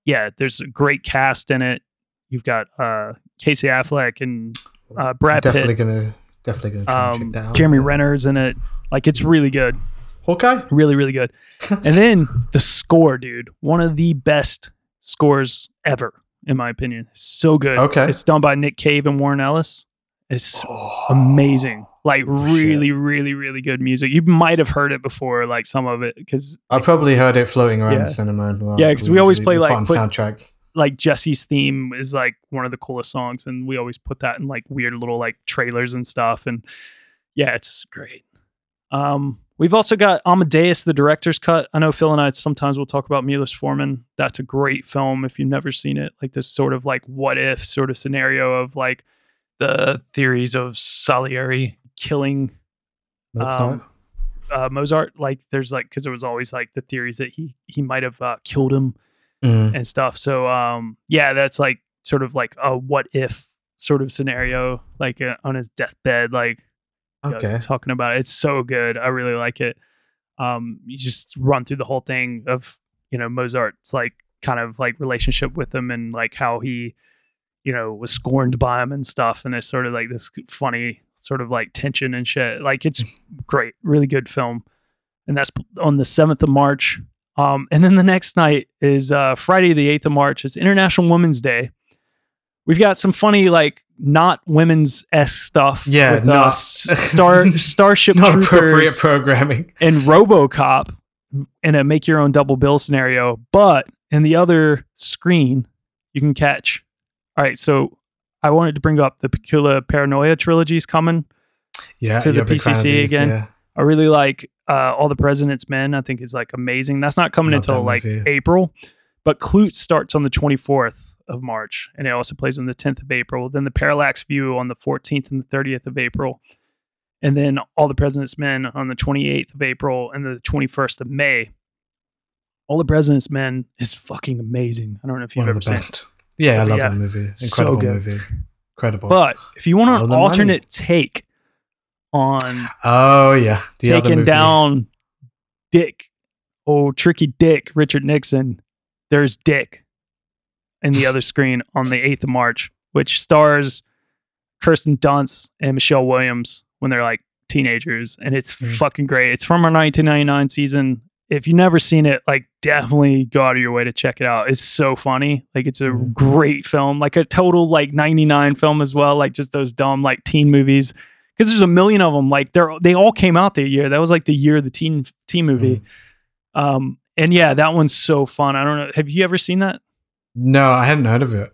yeah there's a great cast in it you've got uh casey affleck and uh brad definitely pitt gonna definitely gonna um, check that out. jeremy Yeah. renner's in it like it's really good Hawkeye. really really good and then the score dude one of the best scores ever in my opinion so good Okay. it's done by nick cave and warren ellis it's Oh, amazing like shit. really really really good music you might have heard it before like some of it because I probably heard it floating around Yeah. the cinema. Well. Yeah, 'cause we always play, like, put- soundtrack. like jesse's theme is like one of the coolest songs and we always put that in like weird little like trailers and stuff and yeah it's great um we've also got amadeus the director's cut i know phil and i sometimes will talk about Milos Forman. that's a great film if you've never seen it like this sort of like what if sort of scenario of like the theories of salieri killing Mozart. um, uh, Mozart. Like, there's like because it was always like the theories that he he might have uh, killed him Mm. and stuff. So um, yeah, that's like sort of like a what if sort of scenario, like uh, on his deathbed, like you know, talking about it. It's so good. I really like it. Um, you just run through the whole thing of you know Mozart's like kind of like relationship with him and like how he you know was scorned by him and stuff and it's sort of like this funny sort of like tension and shit like it's great really good film and that's on the 7th of march um and then the next night is uh friday the 8th of march it's international women's day we've got some funny like not women's s stuff Yeah, with, uh, not- S- star starship Not appropriate programming. and RoboCop in a make your own double bill scenario, but in the other screen you can catch. All right, so I wanted to bring up the Pakula Paranoia trilogy's coming. Yeah, to the you're a big fan of PCC these, again. Yeah. I really like uh, All the President's Men. I think is like amazing. That's not coming Love until like movie. April, but Klute starts on the 24th of March, and it also plays on the 10th of April. Then the Parallax View on the 14th and the 30th of April, and then All the President's Men on the 28th of April and the 21st of May. All the President's Men is fucking amazing. I don't know if you've One ever the seen it. Yeah, I love Yeah. that movie. So Incredible good. movie. Incredible. But if you want an the money. alternate take on oh yeah, the taking down Dick, oh tricky Dick, Richard Nixon. There's Dick in the other screen on the 8th of March, which stars Kirsten Dunst and Michelle Williams when they're like teenagers. And it's Mm. fucking great. It's from our 1999 season. If you've never seen it, like definitely go out of your way to check it out. It's so funny. Like it's a Mhm. great film, like a total like 99 film as well, like just those dumb like teen movies. Cuz there's a million of them. Like they're they all came out that year. That was like the year of the teen teen movie. Um and yeah, that one's so fun. I don't know. Have you ever seen that? No, I hadn't heard of it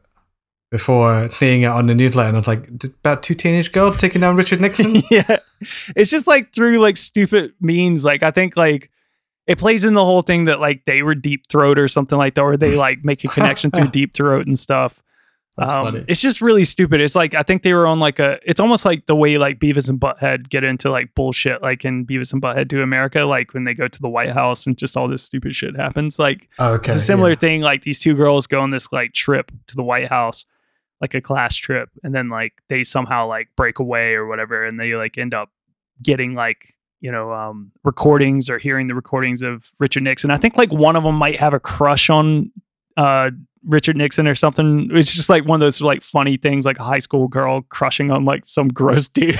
before seeing it on the newsletter. And I was like, about two teenage girls taking down Richard Nixon. yeah. It's just like through like stupid means. Like I think like it plays in the whole thing that like they were deep throat or something like that, or they like make a connection through deep throat and stuff. Um, funny. It's just really stupid. It's like I think they were on like a. It's almost like the way like Beavis and Butthead get into like bullshit, like in Beavis and Butthead to America, like when they go to the White House and just all this stupid shit happens. Like Oh, okay, it's a similar yeah. thing. Like these two girls go on this like trip to the White House, like a class trip, and then like they somehow like break away or whatever, and they like end up getting like you know um recordings or hearing the recordings of Richard Nixon. I think like one of them might have a crush on uh Richard Nixon or something. It's just like one of those like funny things, like a high school girl crushing on like some gross dude.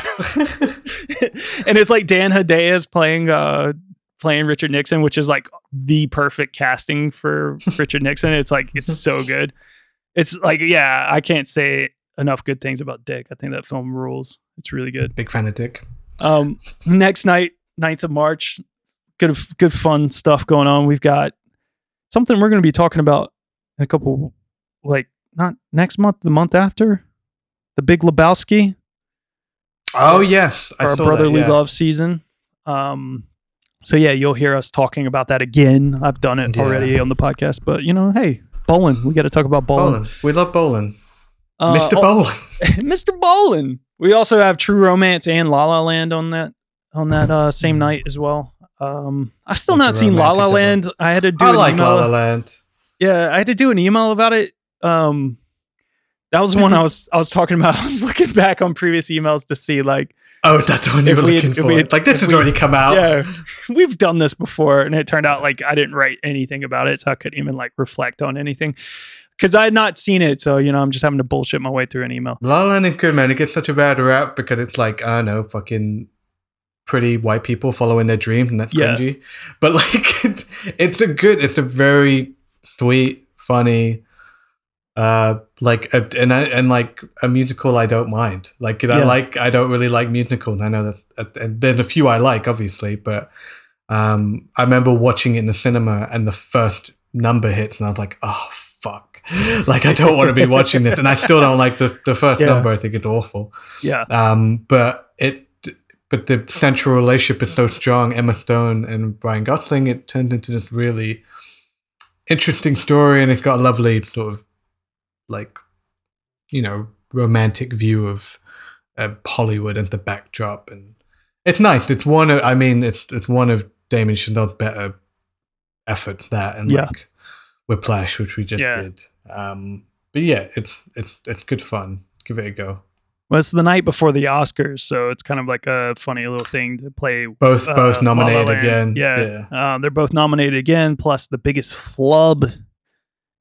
and it's like Dan Hedaya's playing uh playing Richard Nixon, which is like the perfect casting for Richard Nixon. It's like it's so good. It's like yeah, I can't say enough good things about Dick. I think that film rules. It's really good. Big fan of Dick. Um, next night, 9th of March, good good fun stuff going on. We've got something we're going to be talking about in a couple, like not next month, the month after, the Big Lebowski Oh yeah, I our saw that, brotherly yeah. love season. Um, so yeah, you'll hear us talking about that again. I've done it Yeah. already on the podcast, but you know, hey, bowling, we got to talk about bowling. Bowling. We love bowling. Uh, Mr. oh, Bowling. Mr. Bowling. We also have True Romance and La La Land on that on that uh, same night as well. Um, I've still not seen La La Land. I had to do an email. I like email. La La Land. Yeah, I had to do an email about it. Um, that was one I was I was talking about. I was looking back on previous emails to see like, Oh, that's the one you were we had- looking for. had- like this has already come out. yeah, we've done this before, and it turned out like I didn't write anything about it, so I couldn't even like reflect on anything because I had not seen it. So you know, I'm just having to bullshit my way through an email. La La Land is good, man. It gets such a bad rap because it's like, I don't know, fucking pretty white people following their dreams and that's Yeah. cringy. But like, it's, it's a good, it's a very sweet, funny, uh, like, a, and I, and like a musical I don't mind. Like, 'cause I like, I don't really like musicals. I know that, that- and there's a few I like, obviously, but um, I remember watching it in the cinema and the first number hit, and I was like, oh, fuck. Like, I don't want to be watching this. And I still don't like the, the first Yeah. number. I think it's awful. Yeah, Um, but it, but the central relationship is so strong. Emma Stone and Ryan Gosling. It turned into this really interesting story, and it got a lovely sort of like, you know, romantic view of uh, Hollywood and the backdrop, and it's nice. It's one of, I mean, it's it's one of Damien Chazelle's better effort that and Yeah. like Whiplash, which we just Yeah. did. Um, but yeah, it, it, it's good fun. Give it a go. well, it's the night before the Oscars, so it's kind of like a funny little thing to play. Both uh, both La La nominated Land. again. Yeah, Uh, they're both nominated again. Plus, the biggest flub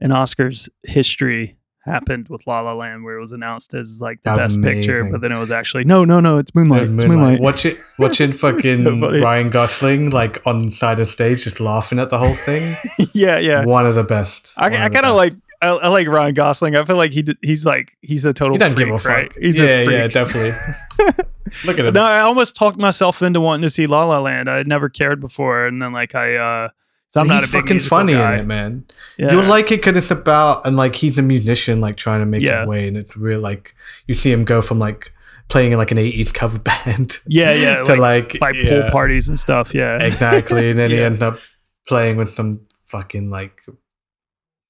in Oscars history happened with La La Land, where it was announced as like the best picture, but then it was actually no, no, no, it's Moonlight. Yeah, It's Moonlight. Moonlight. Watch it, watching fucking So. Ryan Gosling like on side of stage, just laughing at the whole thing. yeah, yeah. One of the best. I, I kind of like I, I like Ryan Gosling. I feel like he he's like he's a total He doesn't freak, give a fuck. right? He's yeah, a freak. yeah, definitely. Look at him. No, I almost talked myself into wanting to see La La Land. I had never cared before, and then like I, uh so I'm he's not a fucking funny guy. in it, man. Yeah. You'll like it because it's about and like he's a musician, like trying to make Yeah. his way, and it's real like you see him go from like playing in like an '80s cover band, yeah, yeah, to like, like, yeah, pool parties and stuff. Yeah, exactly, and then he ends up playing with some fucking like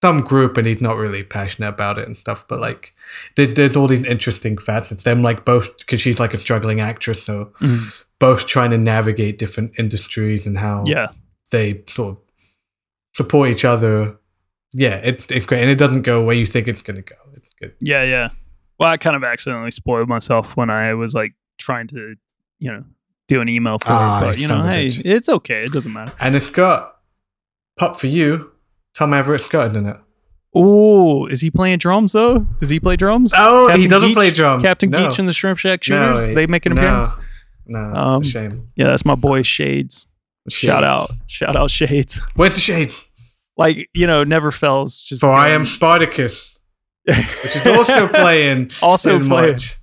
some group, and he's not really passionate about it and stuff. But like, there, there's all these interesting facts. Them like both because she's like a struggling actress, so Mhm. both trying to navigate different industries and how yeah, they sort of support each other. Yeah, it, it's great, and it doesn't go where you think it's gonna go. It's good. yeah, yeah. Well, I kind of accidentally spoiled myself when I was like trying to, you know, do an email for Ah, it. But you know, son of a hey, bitch. it's okay. It doesn't matter. And it's got pop for you. Tom Everett Scott in it. Oh, is he playing drums though? Does he play drums? Oh, he doesn't Geech? play drums. Captain no. Geech and the Shrimp Shack No, Shooters. he- they make an no. appearance. No, Um, a shame. Yeah, that's my boy Shades. Shade. Shout out, shout out Shades. Where's the shade? Like you know, never fails. Just For I am Spartacus, which is also playing Also in playing. March.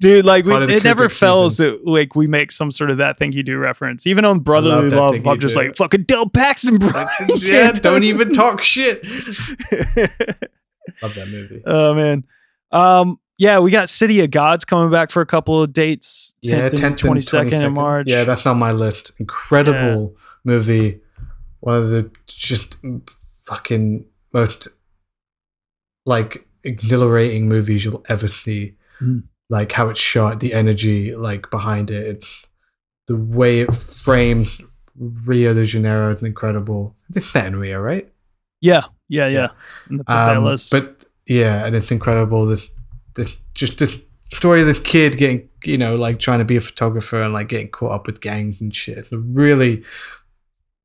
dude. Like we, part of the it never fails that like we make some sort of that thing you do reference. Even on Brotherly that Love, I'm just do. like fucking Del Paxton, bro. Yeah, don't even talk shit. Love that movie. oh man, um, yeah, we got City of Gods coming back for a couple of dates. 10th Yeah, and 10th and 22nd in 22nd. March. Yeah, that's on my list. Incredible movie. One of the just fucking most like exhilarating movies you'll ever see. Mm. Like how it's shot, the energy like behind it, the way it frames Rio de Janeiro is incredible. It's set in Rio, right? yeah, yeah, yeah. Yeah. The Um, but yeah, and it's incredible. This, this, just this story of this kid getting, you know, like trying to be a photographer and like getting caught up with gangs and shit. It's a really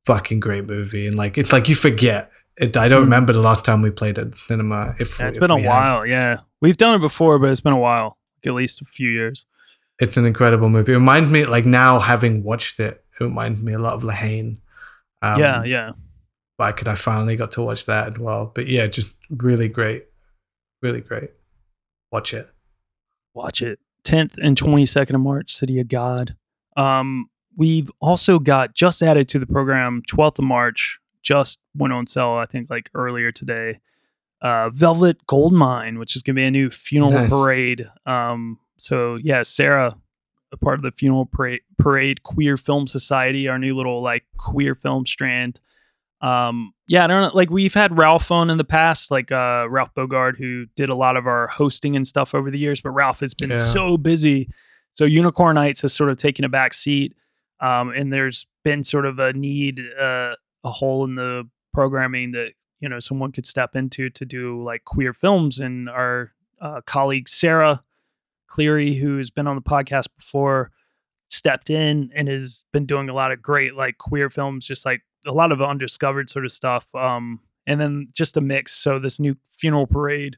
fucking great movie, and like it's like you forget. It, I don't Mm. remember the last time we played at cinema. If yeah, it's if been a we have. while. Yeah, we've done it before, but it's been a while. Like at least a few years. It's an incredible movie. It reminds me, like now having watched it, it reminds me a lot of La Haine. Um, yeah, yeah. Like, could I finally got to watch that as well? But yeah, just really great, really great. Watch it. Watch it. 10th and 22nd of March, City of God. Um, we've also got just added to the program 12th of March, just went on sale, I think like earlier today. Uh, Velvet Goldmine, which is going to be a new funeral Nice. parade. Um, so yeah, Sarah, a part of the funeral parade, parade queer film society, our new little like queer film strand. Um, yeah, I don't know. Like we've had Ralph on in the past, like uh, Ralph Bogard, who did a lot of our hosting and stuff over the years. But Ralph has been Yeah. so busy, so Unicorn Nights has sort of taken a back seat. Um, and there's been sort of a need, uh, a hole in the programming that you know someone could step into to do like queer films. And our uh, colleague Sarah Cleary, who's been on the podcast before, stepped in and has been doing a lot of great like queer films, just like a lot of undiscovered sort of stuff. Um, and then just a mix. So this new funeral parade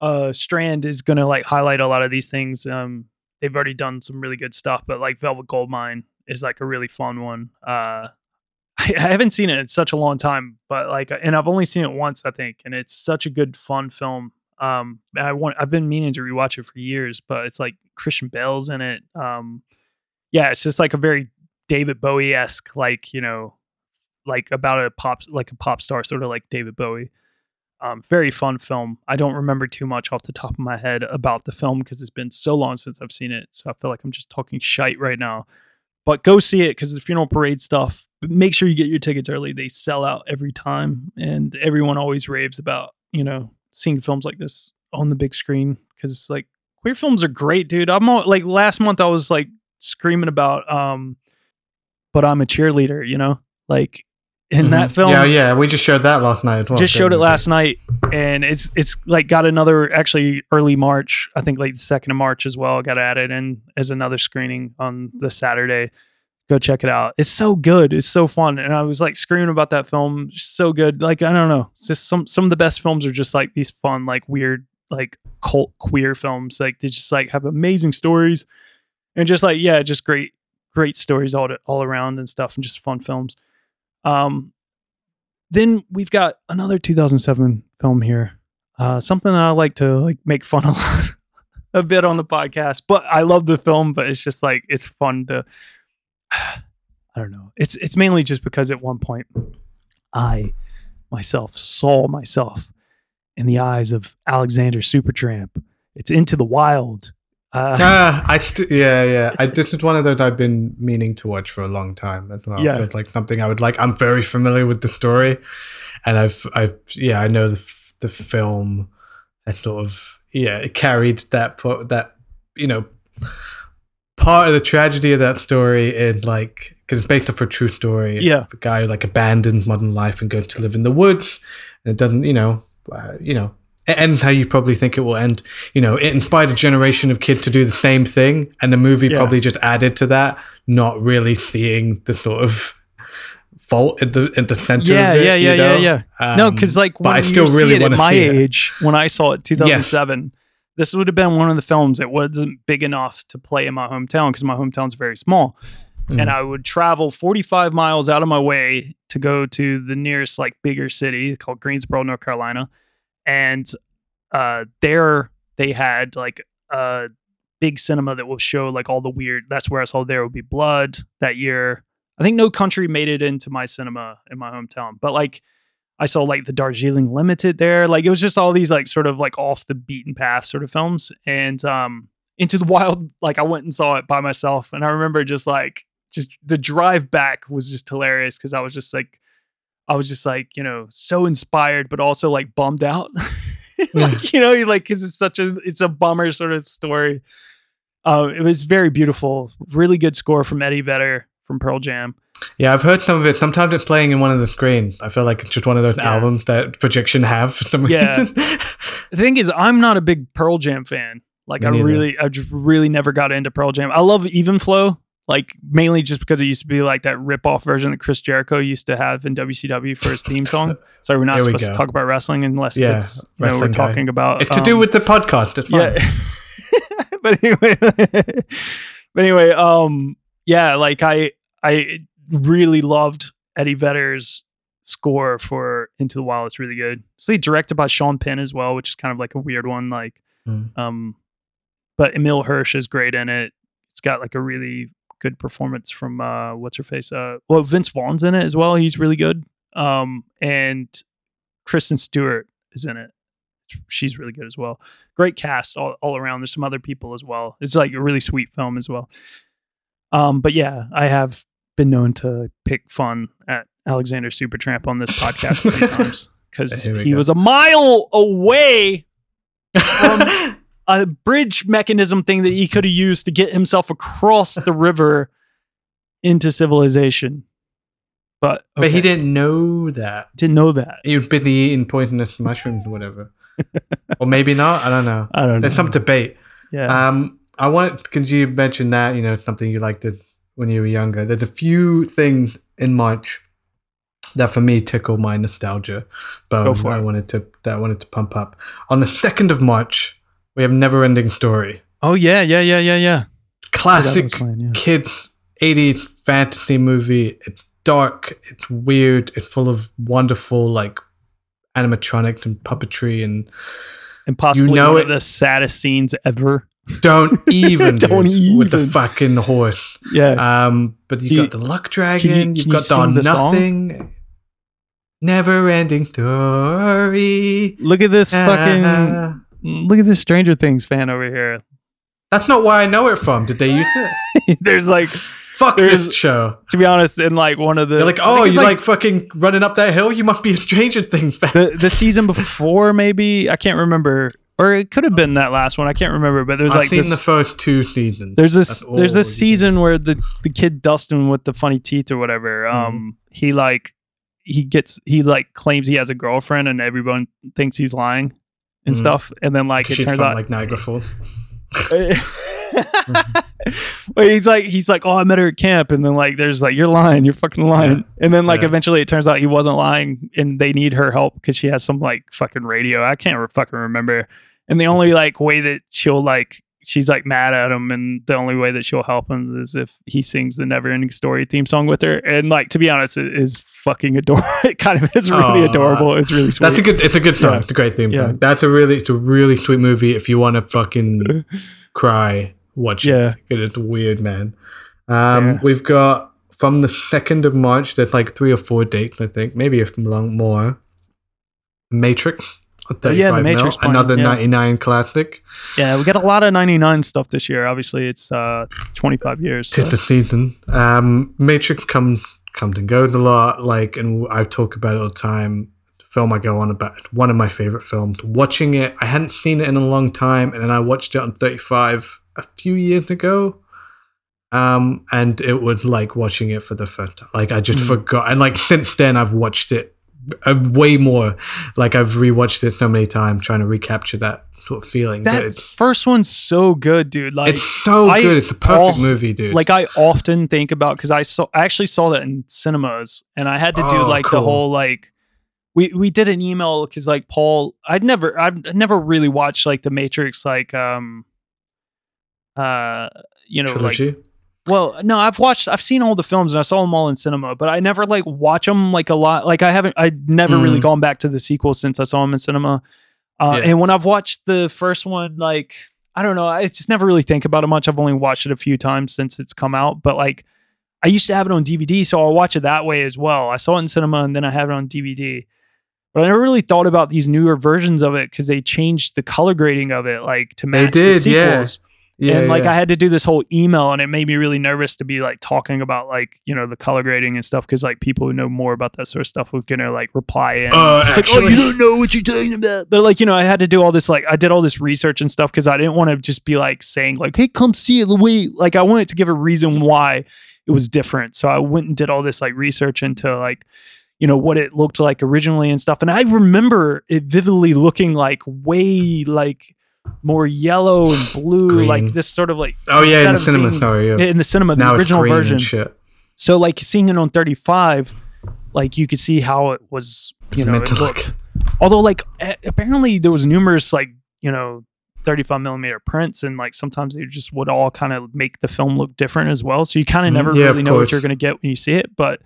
uh strand is gonna like highlight a lot of these things. Um, they've already done some really good stuff, but like Velvet Goldmine is like a really fun one. Uh, I, I haven't seen it in such a long time, but like, and I've only seen it once, I think, and it's such a good, fun film. Um, I want, I've been meaning to rewatch it for years, but it's like Christian Bale's in it. Um, yeah, it's just like a very David Bowie esque, like you know, like about a pop, like a pop star, sort of like David Bowie. Um, very fun film. I don't remember too much off the top of my head about the film because it's been so long since I've seen it. So I feel like I'm just talking shite right now. But go see it because the funeral parade stuff. Make sure you get your tickets early. They sell out every time, and everyone always raves about you know seeing films like this on the big screen because like queer films are great, dude. I'm all, like last month I was like screaming about um, but I'm a cheerleader. You know, like in that Mhm. film Yeah, yeah. We just showed that last night well. just showed it didn't we? last night and it's it's like got another actually early march i think the second of march as well got added in as another screening on the saturday go check it out it's so good it's so fun and i was like screaming about that film so good like i don't know it's just some some of the best films are just like these fun like weird like cult queer films like they just like have amazing stories and just like yeah just great great stories all to, all around and stuff and just fun films um then we've got another 2007 film here. Uh, something that I like to like make fun of a bit on the podcast, but I love the film. But it's just like it's fun to. I don't know. It's it's mainly just because at one point, I myself saw myself in the eyes of Alexander Supertramp. It's into the wild. Uh, Ah, I yeah yeah. I, this is one of those I've been meaning to watch for a long time as well. Yeah. So it's like something I would like. I'm very familiar with the story, and I've I've yeah I know the the film, and sort of yeah it carried that po- that you know part of the tragedy of that story in like because it's based off a true story. Yeah. the guy who like abandons modern life and goes to live in the woods, and it doesn't you know uh, you know end how you probably think it will end. You know, it inspired a generation of kids to do the same thing, and the movie Yeah. probably just added to that, not really seeing the sort of fault at the at the center. yeah, of it, yeah, you yeah, know? yeah, yeah. no, Um, because like when I you still see really it at my see it. age, when I saw it 2007, this would have been one of the films that wasn't big enough to play in my hometown because my hometown's very small. Mm. and I would travel 45 miles out of my way to go to the nearest like bigger city called Greensboro, North Carolina, and uh, there they had like a big cinema that will show like all the weird. That's where I saw There Will Be Blood that year. I think No Country made it into my cinema in my hometown, but like I saw like the Darjeeling Limited there. Like it was just all these like sort of like off the beaten path sort of films. And um Into the Wild, like I went and saw it by myself. And I remember just like just the drive back was just hilarious because I was just like I was just like, you know, so inspired, but also like bummed out. like, you know, like cause it's such a it's a bummer sort of story. Uh, it was very beautiful. Really good score from Eddie Vedder from Pearl Jam. Yeah, I've heard some of it. Sometimes it's playing in one of the screens. I feel like it's just one of those Yeah. albums that Projection have. Yeah. The thing is, I'm not a big Pearl Jam fan. Like, Me I neither. really, I just really never got into Pearl Jam. I love Even Flow, like mainly just because it used to be like that rip off version that Chris Jericho used to have in WCW for his theme song. Sorry, we're not Here we supposed to talk about wrestling unless Yeah, it's you know we're wrestling guy. talking about it's to do um, with the podcast. It's fine. yeah. but anyway, but anyway, um, yeah, like I, I really loved Eddie Vedder's score for Into the Wild. It's really good. It's directed by Sean Penn as well, which is kind of like a weird one. Like, Mm. um, but Emile Hirsch is great in it. It's got like a really good performance from uh, what's her face? Uh, well, Vince Vaughn's in it as well. He's really good. Um, and Kristen Stewart is in it. She's really good as well great cast all, all around. There's some other people as well. It's like a really sweet film as well. Um, but yeah, I have been known to pick fun at Alexander Supertramp on this podcast a few times because he go. was a mile away from a bridge mechanism thing that he could have used to get himself across the river into civilization. But But he didn't know that. didn't know that. He was busy eating poisonous mushrooms or whatever. or maybe not. I don't know. I don't There's know. some debate. yeah. Um, I want because you mentioned that you know something you liked it when you were younger. There's a few things in March that for me tickle my nostalgia for I wanted to that I wanted to pump up. On the second of March, we have Never Ending Story, oh yeah, yeah, yeah, yeah, yeah. classic was fine, yeah. kid 80s fantasy movie. It's dark, it's weird, it's full of wonderful like animatronics and puppetry and and possibly know one it- of the saddest scenes ever. don't even Don't dude, with the fucking horse. Yeah, Um, but you've Can you- got the luck dragon. can you've you got the sing the song? nothing. Never ending story. look at this fucking. Look at this Stranger Things fan over here. That's not where I know it from. Did they use it? There's like, Fuck There's- this show. to be honest, in like one of the They're like, oh, you like, fucking running up that hill? You must be a Stranger Thing fan. the the season before, maybe I can't remember, or it could have been that last one. I can't remember, but there's I've like seen this. the first two seasons. there's this there's this season where the the kid Dustin with the funny teeth or whatever, Mm-hmm. um, he like he gets he like claims he has a girlfriend and everyone thinks he's lying and Mhm. stuff, and then like it turns out like Niagara Falls. well, he's like he's like oh I met her at camp. And then like there's like you're lying. You're fucking lying. And then like Yeah. eventually it turns out he wasn't lying and they need her help because she has some like fucking radio. I can't re- fucking remember. And the only like way that she'll like she's like mad at him and the only way that she'll help him is if he sings the never ending story theme song with her and like to be honest it is fucking adorable it kind of is really adorable it's really sweet That's a good. It's a good song. Yeah. It's a great theme Yeah. song. That's a really. It's a really sweet movie. If you want to fucking cry, watch it. Yeah. 'Cause It's weird, man. Um, Yeah. we've got from the second of March. There's like three or four dates, I think, maybe if long more. Matrix. Yeah, the 35 mil, Matrix another yeah. 99 classic. yeah we got a lot of 99 stuff this year obviously it's uh 25 years so. Tis the season. Um, Matrix come comes and goes a lot. Like, and I talk about it all the time. The film I go on about one of my favorite films. Watching it, I hadn't seen it in a long time, and then I watched it on 35 a few years ago. Um, and it was like watching it for the first time. Like I just Mm. forgot, and like since then I've watched it uh, way more. Like I've rewatched it so many times, trying to recapture that sort of feeling. that it's, first one's so good dude like it's so I- good. It's a perfect all- movie, dude. like I often think about because I saw I actually saw that in cinemas and I had to do Oh, like cool. the whole like we we did an email because like Paul I'd never I've never really watched like the Matrix like um uh you know like trilogy. Well, no, I've watched, I've seen all the films and I saw them all in cinema, but I never like watch them like a lot. Like I haven't, I never really Mm. gone back to the sequel since I saw them in cinema. Uh, Yeah. And when I've watched the first one, like I don't know, I just never really think about it much. I've only watched it a few times since it's come out, but like I used to have it on DVD, so I'll watch it that way as well. I saw it in cinema and then I have it on DVD. But I never really thought about these newer versions of it because they changed the color grading of it, like to They match did, the yeah. Sequels and like I had to do this whole email, and it made me really nervous to be like talking about like you know the color grading and stuff because like people who know more about that sort of stuff were gonna like reply and Uh, it's like, oh, you don't know what you're talking about. But like you know, I had to do all this like I did all this research and stuff because I didn't want to just be like saying like, hey, come see it the way like I wanted to give a reason why it was different. So I went and did all this like research into like you know what it looked like originally and stuff and i remember it vividly looking like way like more yellow and blue Green. like this sort of like oh yeah, in the cinema. being- Sorry, yeah. in the cinema now the original version shit. so like seeing it on 35 like you could see how it was you know Meant it to look. looked although like apparently there was numerous like you know 35 millimeter prints and like sometimes they just would all kind of make the film look different as well so you kind of Mhm. never Yeah, of really know what you're going to get when you see it but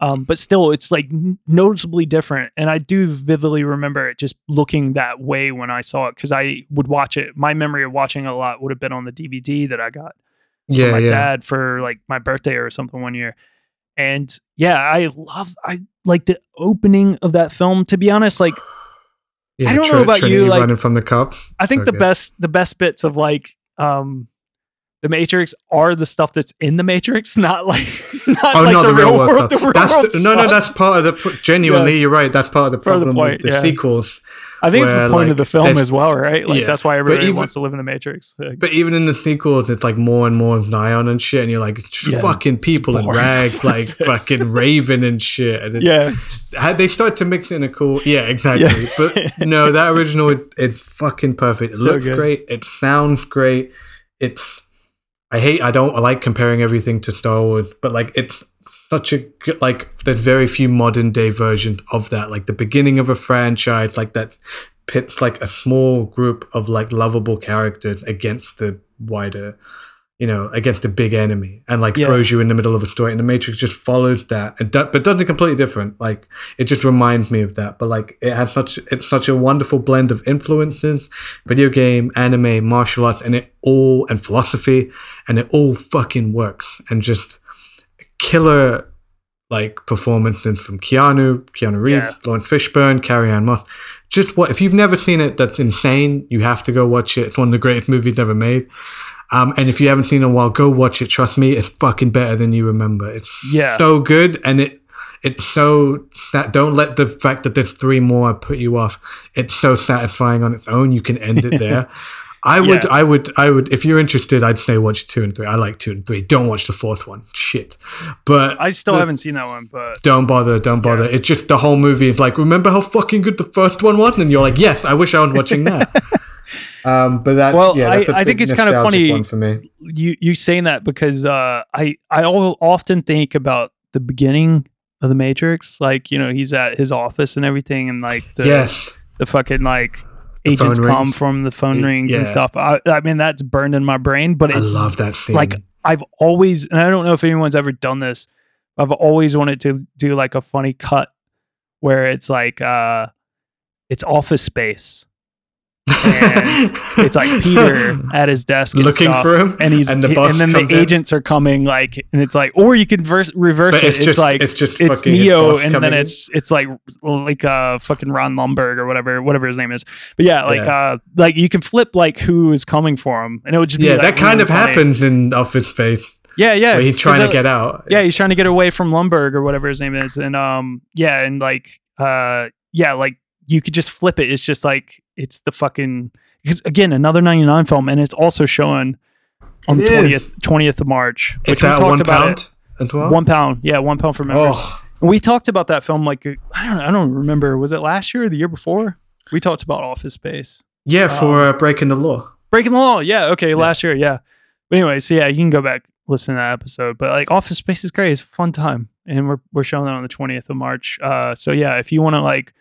um but still it's like noticeably different and i do vividly remember it just looking that way when i saw it because i would watch it my memory of watching it a lot would have been on the dvd that i got Yeah, my yeah. dad for like my birthday or something one year. And yeah, I love I like the opening of that film. To be honest, like yeah I don't know Tr- about you, like- running from the cop. I think the best the best bits of like um the Matrix are the stuff that's in the Matrix, not like not Oh, like not the, real world. stuff. The real That's world the- no, no, that's part of the. pro- Genuinely, you're right. That's part of the Part of the problem point, with the yeah. sequels. I think it's the where, point of the film as well, right? Like yeah, that's why everybody even- wants to live in the Matrix. Like, But even in the sequels, it's like more and more Zion and shit, and you're like Yeah, fucking people in boring. rags, like fucking Raven and shit. And it, yeah, they started to mix it in a cool, yeah, exactly. Yeah. but no, that original, it, it's fucking perfect. It So looks good. great. It sounds great. It, I hate, I don't I like comparing everything to Star Wars, but like it's such a good, like there's very few modern day versions of that. Like the beginning of a franchise, like that pits like a small group of like lovable characters against the wider you know, against a big enemy and like Yeah. throws you in the middle of a story. And the Matrix just follows that, and but does it completely different. Like it just reminds me of that. But like it has such it's such a wonderful blend of influences, video game, anime, martial arts, and it all and philosophy, and it all fucking works. And just killer like performances from Keanu, Keanu Reeves, Yeah. Laurence Fishburne, Carrie Ann Moss. Just what if you've never seen it? That's insane. You have to go watch it. It's one of the greatest movies ever made. Um, and if you haven't seen it in a while, go watch it. Trust me, it's fucking better than you remember. It's yeah. so good, and it it's so that don't let the fact that there's three more put you off. It's so satisfying on its own. You can end it there. I would, Yeah. I would, I would. If you're interested, I'd say watch two and three. I like two and three. Don't watch the fourth one. Shit, but I still the- haven't seen that one, but don't bother, don't bother. It's just the whole movie. It's like, remember how fucking good the first one was? And you're like, yes, I wish I was watching that. um, but that, Well, yeah, that's I- I think it's kinda funny- for me. you you saying that because uh, I I often think about the beginning of the Matrix, like you know he's at his office and everything, and like the yes, the fucking like The agents come ring. from the phone rings and yeah. stuff. I, I mean that's burned in my brain, but I love that thing. like I've always, and I don't know if anyone's ever done this. I've always wanted to do like a funny cut where it's like uh it's office space. It's like Peter at his desk looking stuff, for him, and he's and the and, then the in. agents are coming like and it's like or you can verse, reverse But it it's it's, just- like it's just it's neo and then in. it's it's like like uh fucking ron Lumbergh or whatever whatever his name is but yeah like Yeah. uh like you can flip like who is coming for him and it would just be yeah, like, that kind really of funny. happened in Office Space yeah yeah where he's trying to get out. yeah he's trying to get away from Lumbergh or whatever his name is and um yeah and like uh yeah like you could just flip it. It's just like it's the fucking because again another 99 film and it's also showing on the 20th 20th of march It's which we that talked one about pound? it. one pound. Yeah one pound for members oh, and we talked about that film like i don't i don't remember. Was it last year or the year before? We talked about office space. Yeah, for uh, breaking the law. breaking the law. Yeah okay last year yeah. But anyway so yeah you can go back listen to that episode. But like office space is great. It's a fun time. And we're, we're showing that on the 20th of march. Uh so yeah if you want to like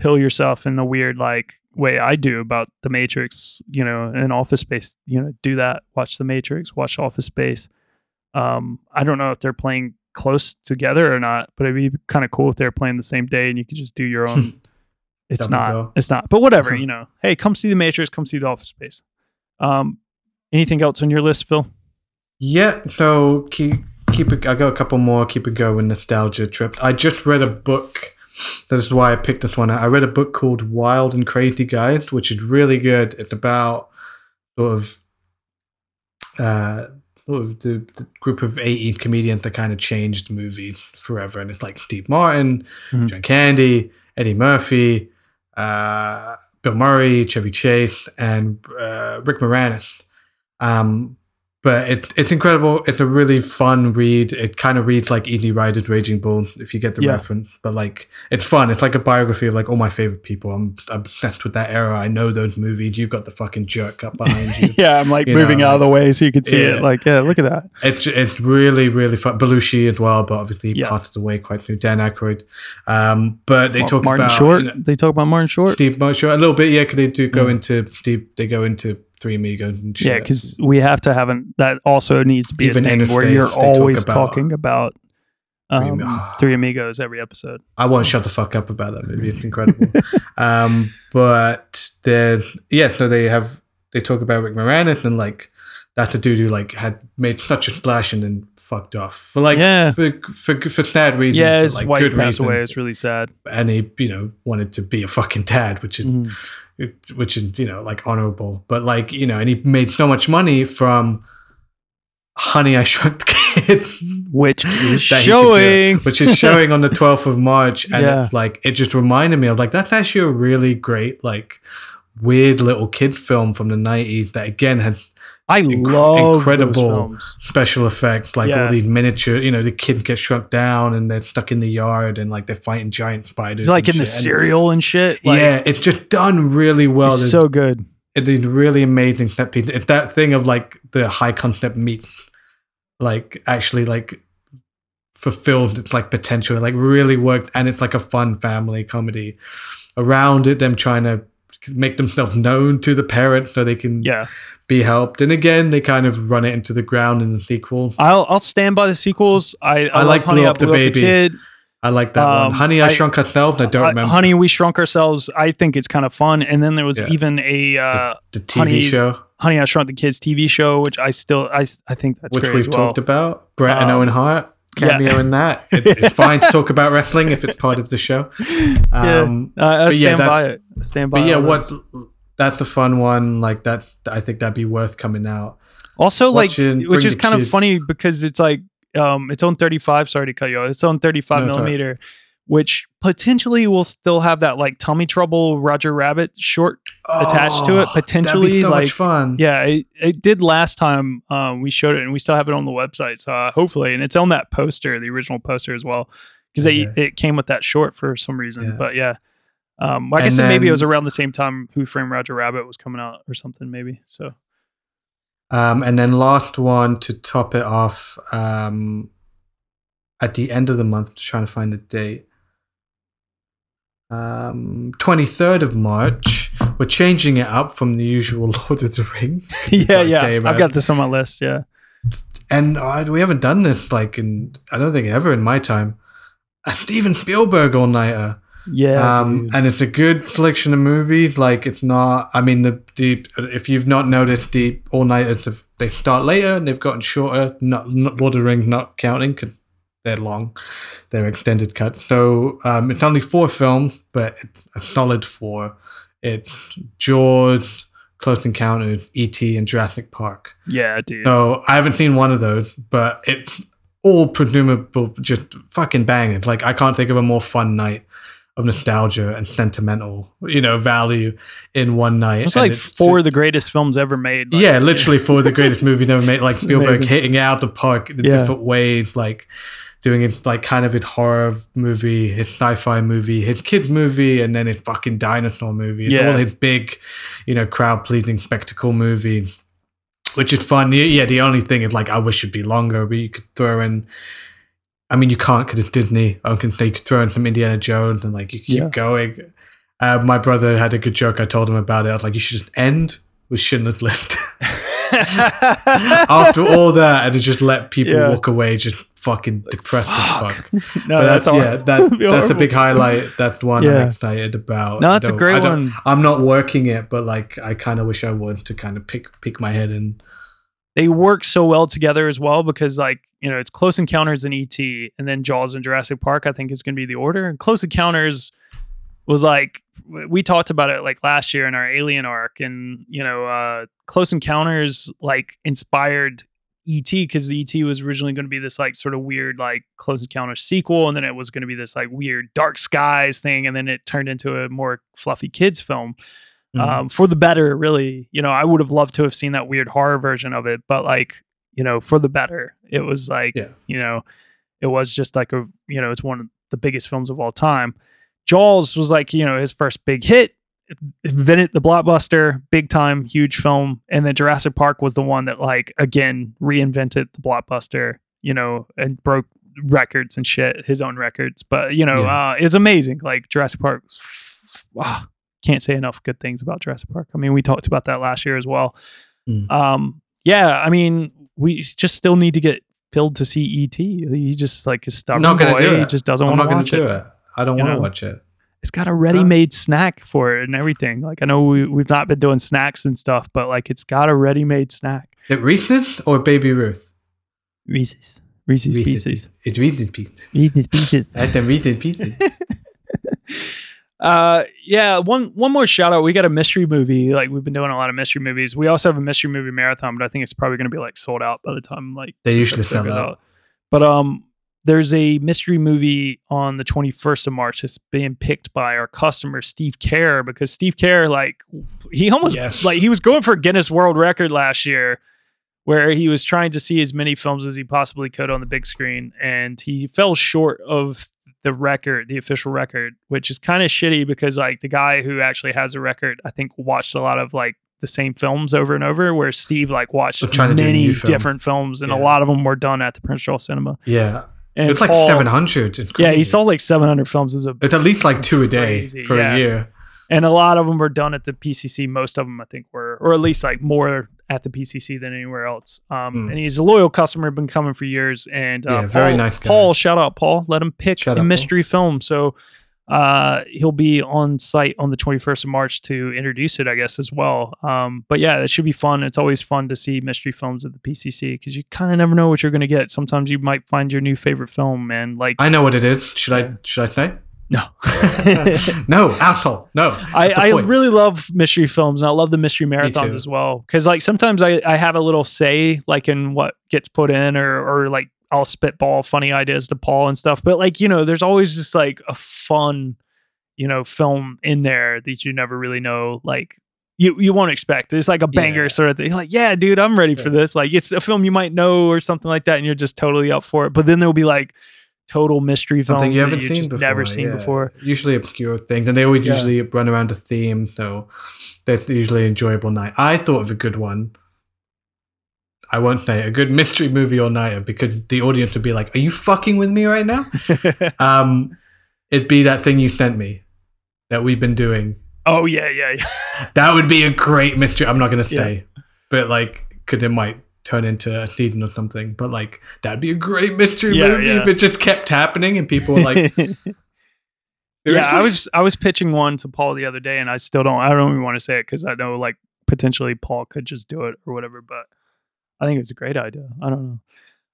pill yourself in the weird like way i do about the matrix you know in office space you know do that watch the matrix watch office space Um, I don't know if they're playing close together or not, but it'd be kind of cool if they're playing the same day and you could just do your own. it's Double not. bill. It's not. But whatever, Uh-huh. you know. Hey, come see the Matrix. Come see the Office Space. Um, anything else on your list, Phil? Yeah, so keep keep it. I got a couple more. Keep it going. Nostalgia trip. I just read a book. That is why I picked this one. I read a book called Wild and Crazy Guys, which is really good. It's about sort of uh sort of the, the group of 18 comedians that kind of changed the movie forever. And it's like Steve Martin, Mhm. John Candy, Eddie Murphy, uh, Bill Murray, Chevy Chase, and uh, Rick Moranis. Um, but it, it's incredible. It's a really fun read. It kind of reads like Easy Rider's Raging Bull, if you get the Yeah. reference. But like, it's fun. It's like a biography of like all my favorite people. I'm, I'm obsessed with that era. I know those movies. You've got the fucking jerk up behind you. yeah, I'm like You moving know, out of the way so you can see it. Like, yeah, look at that. It's it's really really fun. Belushi as well, but obviously Yeah. parts of the way quite new. Dan Aykroyd, um, but they talk Martin about Short. you know, they talk about Martin Short. Steve Martin Short a little bit, yeah. Because they do go Mm. into deep. They go into Three Amigos and shit. Yeah, because we have to have an that also needs to be Even a where you're they talk always about talking about Three um, Three Amigos every episode. I won't shut the fuck up about that movie. It's incredible. um, but then yeah, so they have they talk about Rick Moranis and like that's a dude who like had made such a splash and then fucked off for like Yeah. for for, for sad reasons. Yeah, but, his like, wife good passed reasons. away. It's really sad. and he you know wanted to be a fucking dad, which is mm-hmm. it- which is you know like honorable but like you know and he made so much money from honey i shrunk the kid Which is that he could do, showing. which is showing on the 12th of march and Yeah. it, like it just reminded me of like that's actually a really great like weird little kid film from the 90s that again had I inc- love incredible special effect, like Yeah. all these miniature you know the kid gets shrunk down and they're stuck in the yard and like they're fighting giant spiders It's like in the shit. And- cereal and shit. Like, yeah it's just done really well it's so good. it is really amazing that it's that thing of like the high concept meat like actually like fulfilled its like potential like really worked and it's like a fun family comedy around it them trying to make themselves known to the parent so they can Yeah, be helped and again they kind of run it into the ground in the sequel I'll I'll stand by the sequels. I, I, I like Honey Blew I Up the Blew Up Baby. Kid. i like that Um, one honey i, I- shrunk ourselves i don't remember Honey, we shrunk ourselves. I think it's kind of fun. And then there was Yeah. even a uh, the tv Honey- show Honey, I Shrunk the Kids TV show, which I still I I think that's which great we've as well. talked about Bret and Um, owen hart yeah. cameo in that it, it's fine to talk about wrestling if it's part of the show Yeah. um Uh, I but yeah, stand that- by it. I stand by. but yeah what that's a fun one like that i think that'd be worth coming out Also, like, which is kind of funny because it's like, um, it's on 35. Sorry to cut you off. It's on 35 No, it's all right. millimeter, which potentially will still have that like tummy trouble Roger Rabbit short. Attached to it, Oh, potentially, so like- much fun Yeah, it, it did last time um, we showed it, and we still have it on the website. So uh, hopefully, and it's on that poster, the original poster as well, because Okay. it came with that short for some reason. Yeah. But yeah. Um, I And guess it maybe it was around the same time Who Framed Roger Rabbit was coming out or something, maybe. So Um, and then last one to top it off um, at the end of the month, trying to find the date. Um, 23rd of March. We're changing it up from the usual Lord of the Ring. yeah, yeah, I've got this on my list. Yeah, And uh, we haven't done this like in, I don't think ever in my time. A Steven Spielberg all nighter. yeah. um, and it's a good collection of movies. Like it's not. I mean, the, the if you've not noticed, the all nighters they start later and they've gotten shorter. Not, not Lord of the Rings not counting because they're long, they're extended cut. So um, it's only four films, but it's a solid four. It's Jaws, Close Encounters, E.T., and Jurassic Park. yeah, dude. So I haven't seen one of those, but it all presumable, just fucking banging. Like I can't think of a more fun night of nostalgia and sentimental, you know, value in one night. It's And like four of the greatest films ever made. like- yeah, literally four of the greatest movies ever made. Like Spielberg Amazing. hitting out the park in a Yeah. different way, like doing it like kind of his horror movie, his sci-fi movie, his kid movie, and then his fucking dinosaur movie. It's Yeah. all his big, you know, crowd pleasing spectacle movie. Which is fun. Yeah, Yeah, the only thing is like I wish it'd be longer, but you could throw in I mean, you can't because it's Disney. I can they could throw in some Indiana Jones and like you keep Yeah. going. Uh, my brother had a good joke. I told him about it. I was like, you should just end with Schindler's List. After all that, and just let people Yeah. walk away, just fucking depressed as fuck. no, but that's that's, yeah, that, that's the big highlight. That one Yeah. I'm excited about. No, it's a great one. I'm not working it, but like I kind of wish I would to kind of pick pick my head and they work so well together as well because like you know it's close encounters in et and then jaws and jurassic park i think is going to be the order and close encounters was like we talked about it like last year in our alien arc and you know uh close encounters like inspired et because et was originally going to be this like sort of weird like close encounters sequel and then it was going to be this like weird dark skies thing and then it turned into a more fluffy kids film Mm-hmm. um, for the better, really. You know, I would have loved to have seen that weird horror version of it, but like, you know, for the better. It was like, Yeah. you know, it was just like a, you know, it's one of the biggest films of all time. Jaws was like, you know, his first big hit, invented the blockbuster, big time, huge film. And then Jurassic Park was the one that, like, again, reinvented the blockbuster, you know, and broke records and shit, his own records. But, you know, Yeah. uh, it's amazing. Like, Jurassic Park, wow, can't say enough good things about Jurassic Park. I mean, we talked about that last year as well. Mm. Um, yeah, I mean, we just still need to get Phil to see ET. He just like is stubborn not gonna boy. do He it. just doesn't I'm want to do it. it. I don't want to watch it. It's got a ready-made snack for it and everything. Like I know we we've not been doing snacks and stuff, but like it's got a ready-made snack. Is it Reese's or Baby Ruth? Reese's, Reese's Reese's Pieces, It's Reese's Pieces. Reese's Pieces. I had Reese's Pieces. Uh, yeah. One one more shout out. We got a mystery movie. Like we've been doing a lot of mystery movies. We also have a mystery movie marathon, but I think it's probably going to be like sold out by the time like They usually sell goes out. But um, there's a mystery movie on the 21st of March that's being picked by our customer Steve Kerr because Steve Kerr like he almost Yes. like he was going for Guinness World Record last year where he was trying to see as many films as he possibly could on the big screen and he fell short of the record the official record which is kind of shitty because like the guy who actually has a record i think watched a lot of like the same films over and over where steve like watched They're trying to do a many film. different films and a lot of them were done at the prince charles cinema Yeah. And it's like Paul- 700. Yeah he saw like 700 films as a It's at least like two a day Crazy, for yeah. a year. and a lot of them were done at the PCC. Most of them, I think, were, or at least like more at the PCC than anywhere else. Um, Mm. And he's a loyal customer, been coming for years. And uh, Yeah, very Paul, nice guy. Paul, shout out Paul, let him pick Shout a out, Paul. mystery film. So uh, he'll be on site on the 21st of March to introduce it, I guess, as well. Um, but yeah, it should be fun. It's always fun to see mystery films at the PCC because you kind of never know what you're going to get. Sometimes you might find your new favorite film, man. Like, I know what it is. Should I should I say? no. no, asshole. No. I, I really love mystery films and I love the mystery marathons as well. Cause like sometimes I, I have a little say like in what gets put in or or like I'll spitball funny ideas to Paul and stuff. But like, you know, there's always just like a fun, you know, film in there that you never really know like you, you won't expect. It's like a banger Yeah. sort of thing. Like, yeah, dude, I'm ready for this. Like it's a film you might know or something like that, and you're just totally up for it. But then there'll be like total mystery films Something you haven't seen before. never seen yeah. before. Usually obscure things, and they always Yeah. usually run around a theme, so they're usually enjoyable night. I thought of a good one. I won't say it, a good mystery movie all nighter because the audience would be like, "Are you fucking with me right now?" um, it'd be that thing you sent me that we've been doing. oh yeah, yeah, yeah. That would be a great mystery. I'm not gonna Yeah. say, but like, could it might turn into a season or something. But like, that'd be a great mystery Yeah, movie yeah. if it just kept happening and people were like, yeah, I was I was pitching one to Paul the other day, and I still don't. I don't even want to say it because I know like potentially Paul could just do it or whatever. But I think it's a great idea. I don't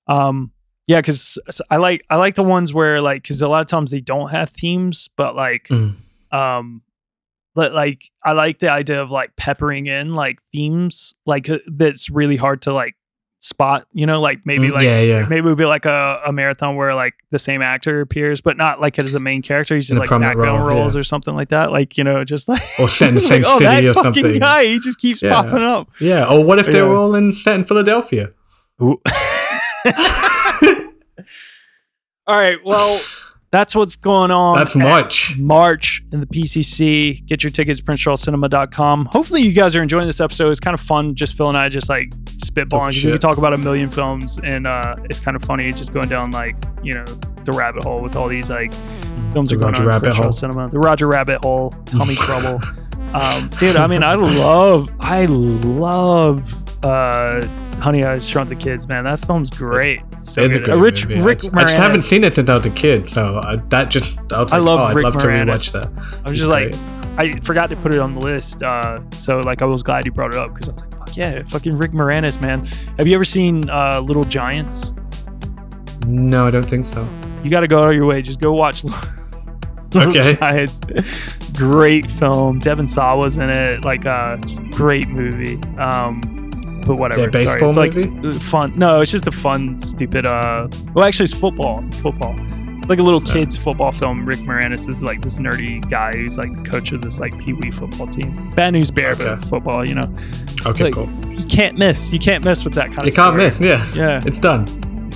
know. Um, yeah, because I like I like the ones where like because a lot of times they don't have themes, but like Mm. um. But like I like the idea of like peppering in like themes like uh, that's really hard to like spot you know like maybe Mm, like yeah, yeah. maybe it would be like a, a marathon where like the same actor appears, but not like as a main character. He's just like background role, roles yeah. or something like that. Like you know, just like Or set in the like, same oh, that city or fucking something. guy, he just keeps Yeah. popping up. Yeah. Or what if they were all in set in Philadelphia? All right, well, that's what's going on. That's at much. March in the PCC. Get your tickets at princecharlescinema.com. Hopefully, you guys are enjoying this episode. It's kind of fun. Just Phil and I just like spitballing. 'cause We can talk about a million films, and uh, it's kind of funny just going down like you know the rabbit hole with all these like films The are going Roger on Rabbit hole. Cinema. The Roger Rabbit Hole, Tummy Trouble. Um, dude, I mean, I love, I love uh, Honey, I Shrunk the Kids, man. That film's great. It's so It's a good. great Uh, Rich, movie. Rick I, I just haven't seen it since I was a kid, so I, that just I was I love oh, I'd Rick love to Moranis. rewatch that. I was just like, I forgot to put it on the list. Uh, so like, I was glad you brought it up because I was like, fuck yeah, fucking Rick Moranis, man. Have you ever seen uh, Little Giants? no, I don't think so. You got to go out of your way. Just go watch Okay. Giants. Great film. Devon Sawa was in it. Like a great movie. Um, but whatever. Sorry, it's like movie? uh, fun. No, it's just a fun, stupid. Uh, well, actually, it's football. It's football. Like a little kids football film. Rick Moranis is like this nerdy guy who's like the coach of this like pee wee football team. Bad news bear, but football. You know, Okay, like, cool. you can't miss. You can't miss with that kind You of. You can't story. miss. Yeah, Yeah. it's done.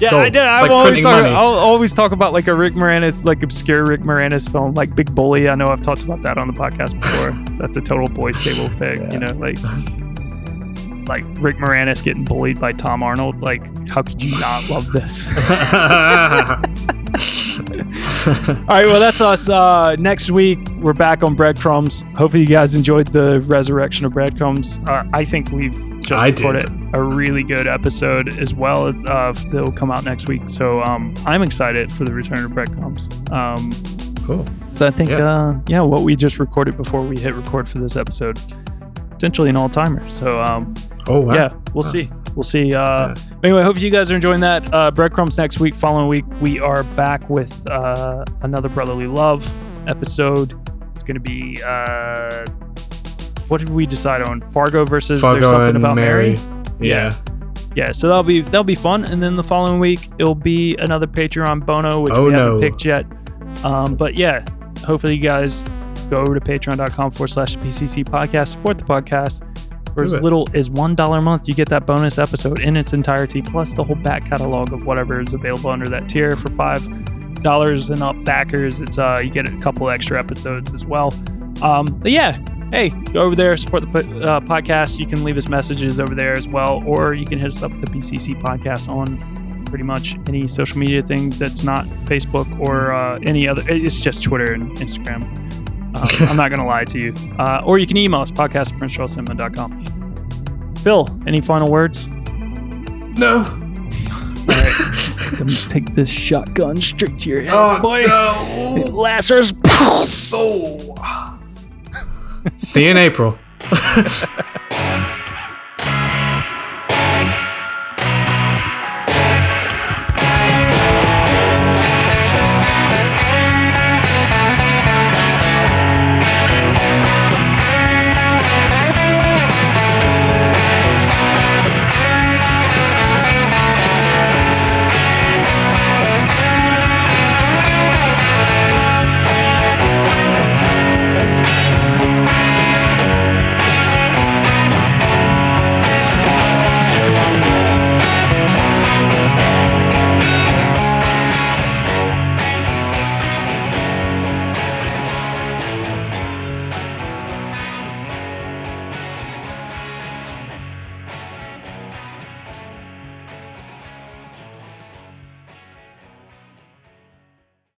Yeah, Gold. I did. I always talk. money. I'll always talk about like a Rick Moranis, like obscure Rick Moranis film, like Big Bully. I know I've talked about that on the podcast before. That's a total boys table pick. You know, like like Rick Moranis getting bullied by Tom Arnold. Like, how could you not love this? All right, well, that's us. Uh, next week, we're back on Breadcrumbs. Hopefully, you guys enjoyed the resurrection of Breadcrumbs. Uh, I think we've just I did. recorded a really good episode as well as uh, that'll come out next week. So um, I'm excited for the return of Breadcrumbs. Um, cool. so I think, Yeah. Uh, yeah, what we just recorded before we hit record for this episode, potentially an all timer. So um, Oh wow. yeah, we'll see. We'll see. Uh, Yeah. Anyway, hope you guys are enjoying that. Uh, breadcrumbs next week. Following week, we are back with uh, another brotherly love episode. It's going to be uh, what did we decide on? Fargo versus Fargo There's something about Mary. Mary. Yeah. Yeah, so that'll be that'll be fun. And then the following week, it'll be another Patreon bono, which Oh, we haven't no. picked yet. Um, but yeah, hopefully you guys go over to patreon.com forward slash PCC podcast, support the podcast. For as it. little as one dollar a month, you get that bonus episode in its entirety, plus the whole back catalog of whatever is available under that tier. For five dollars and up backers, it's uh you get a couple extra episodes as well. Um, but yeah, hey, go over there, support the uh, podcast. You can leave us messages over there as well, or you can hit us up at the PCC podcast on pretty much any social media thing that's not Facebook or uh, any other. It's just Twitter and Instagram. Um, I'm not going to lie to you. Uh, or you can email us, podcast at. Phil, any final words? No. Let me take this shotgun straight to your head, Oh boy. no. Lacers. Oh. See you in April.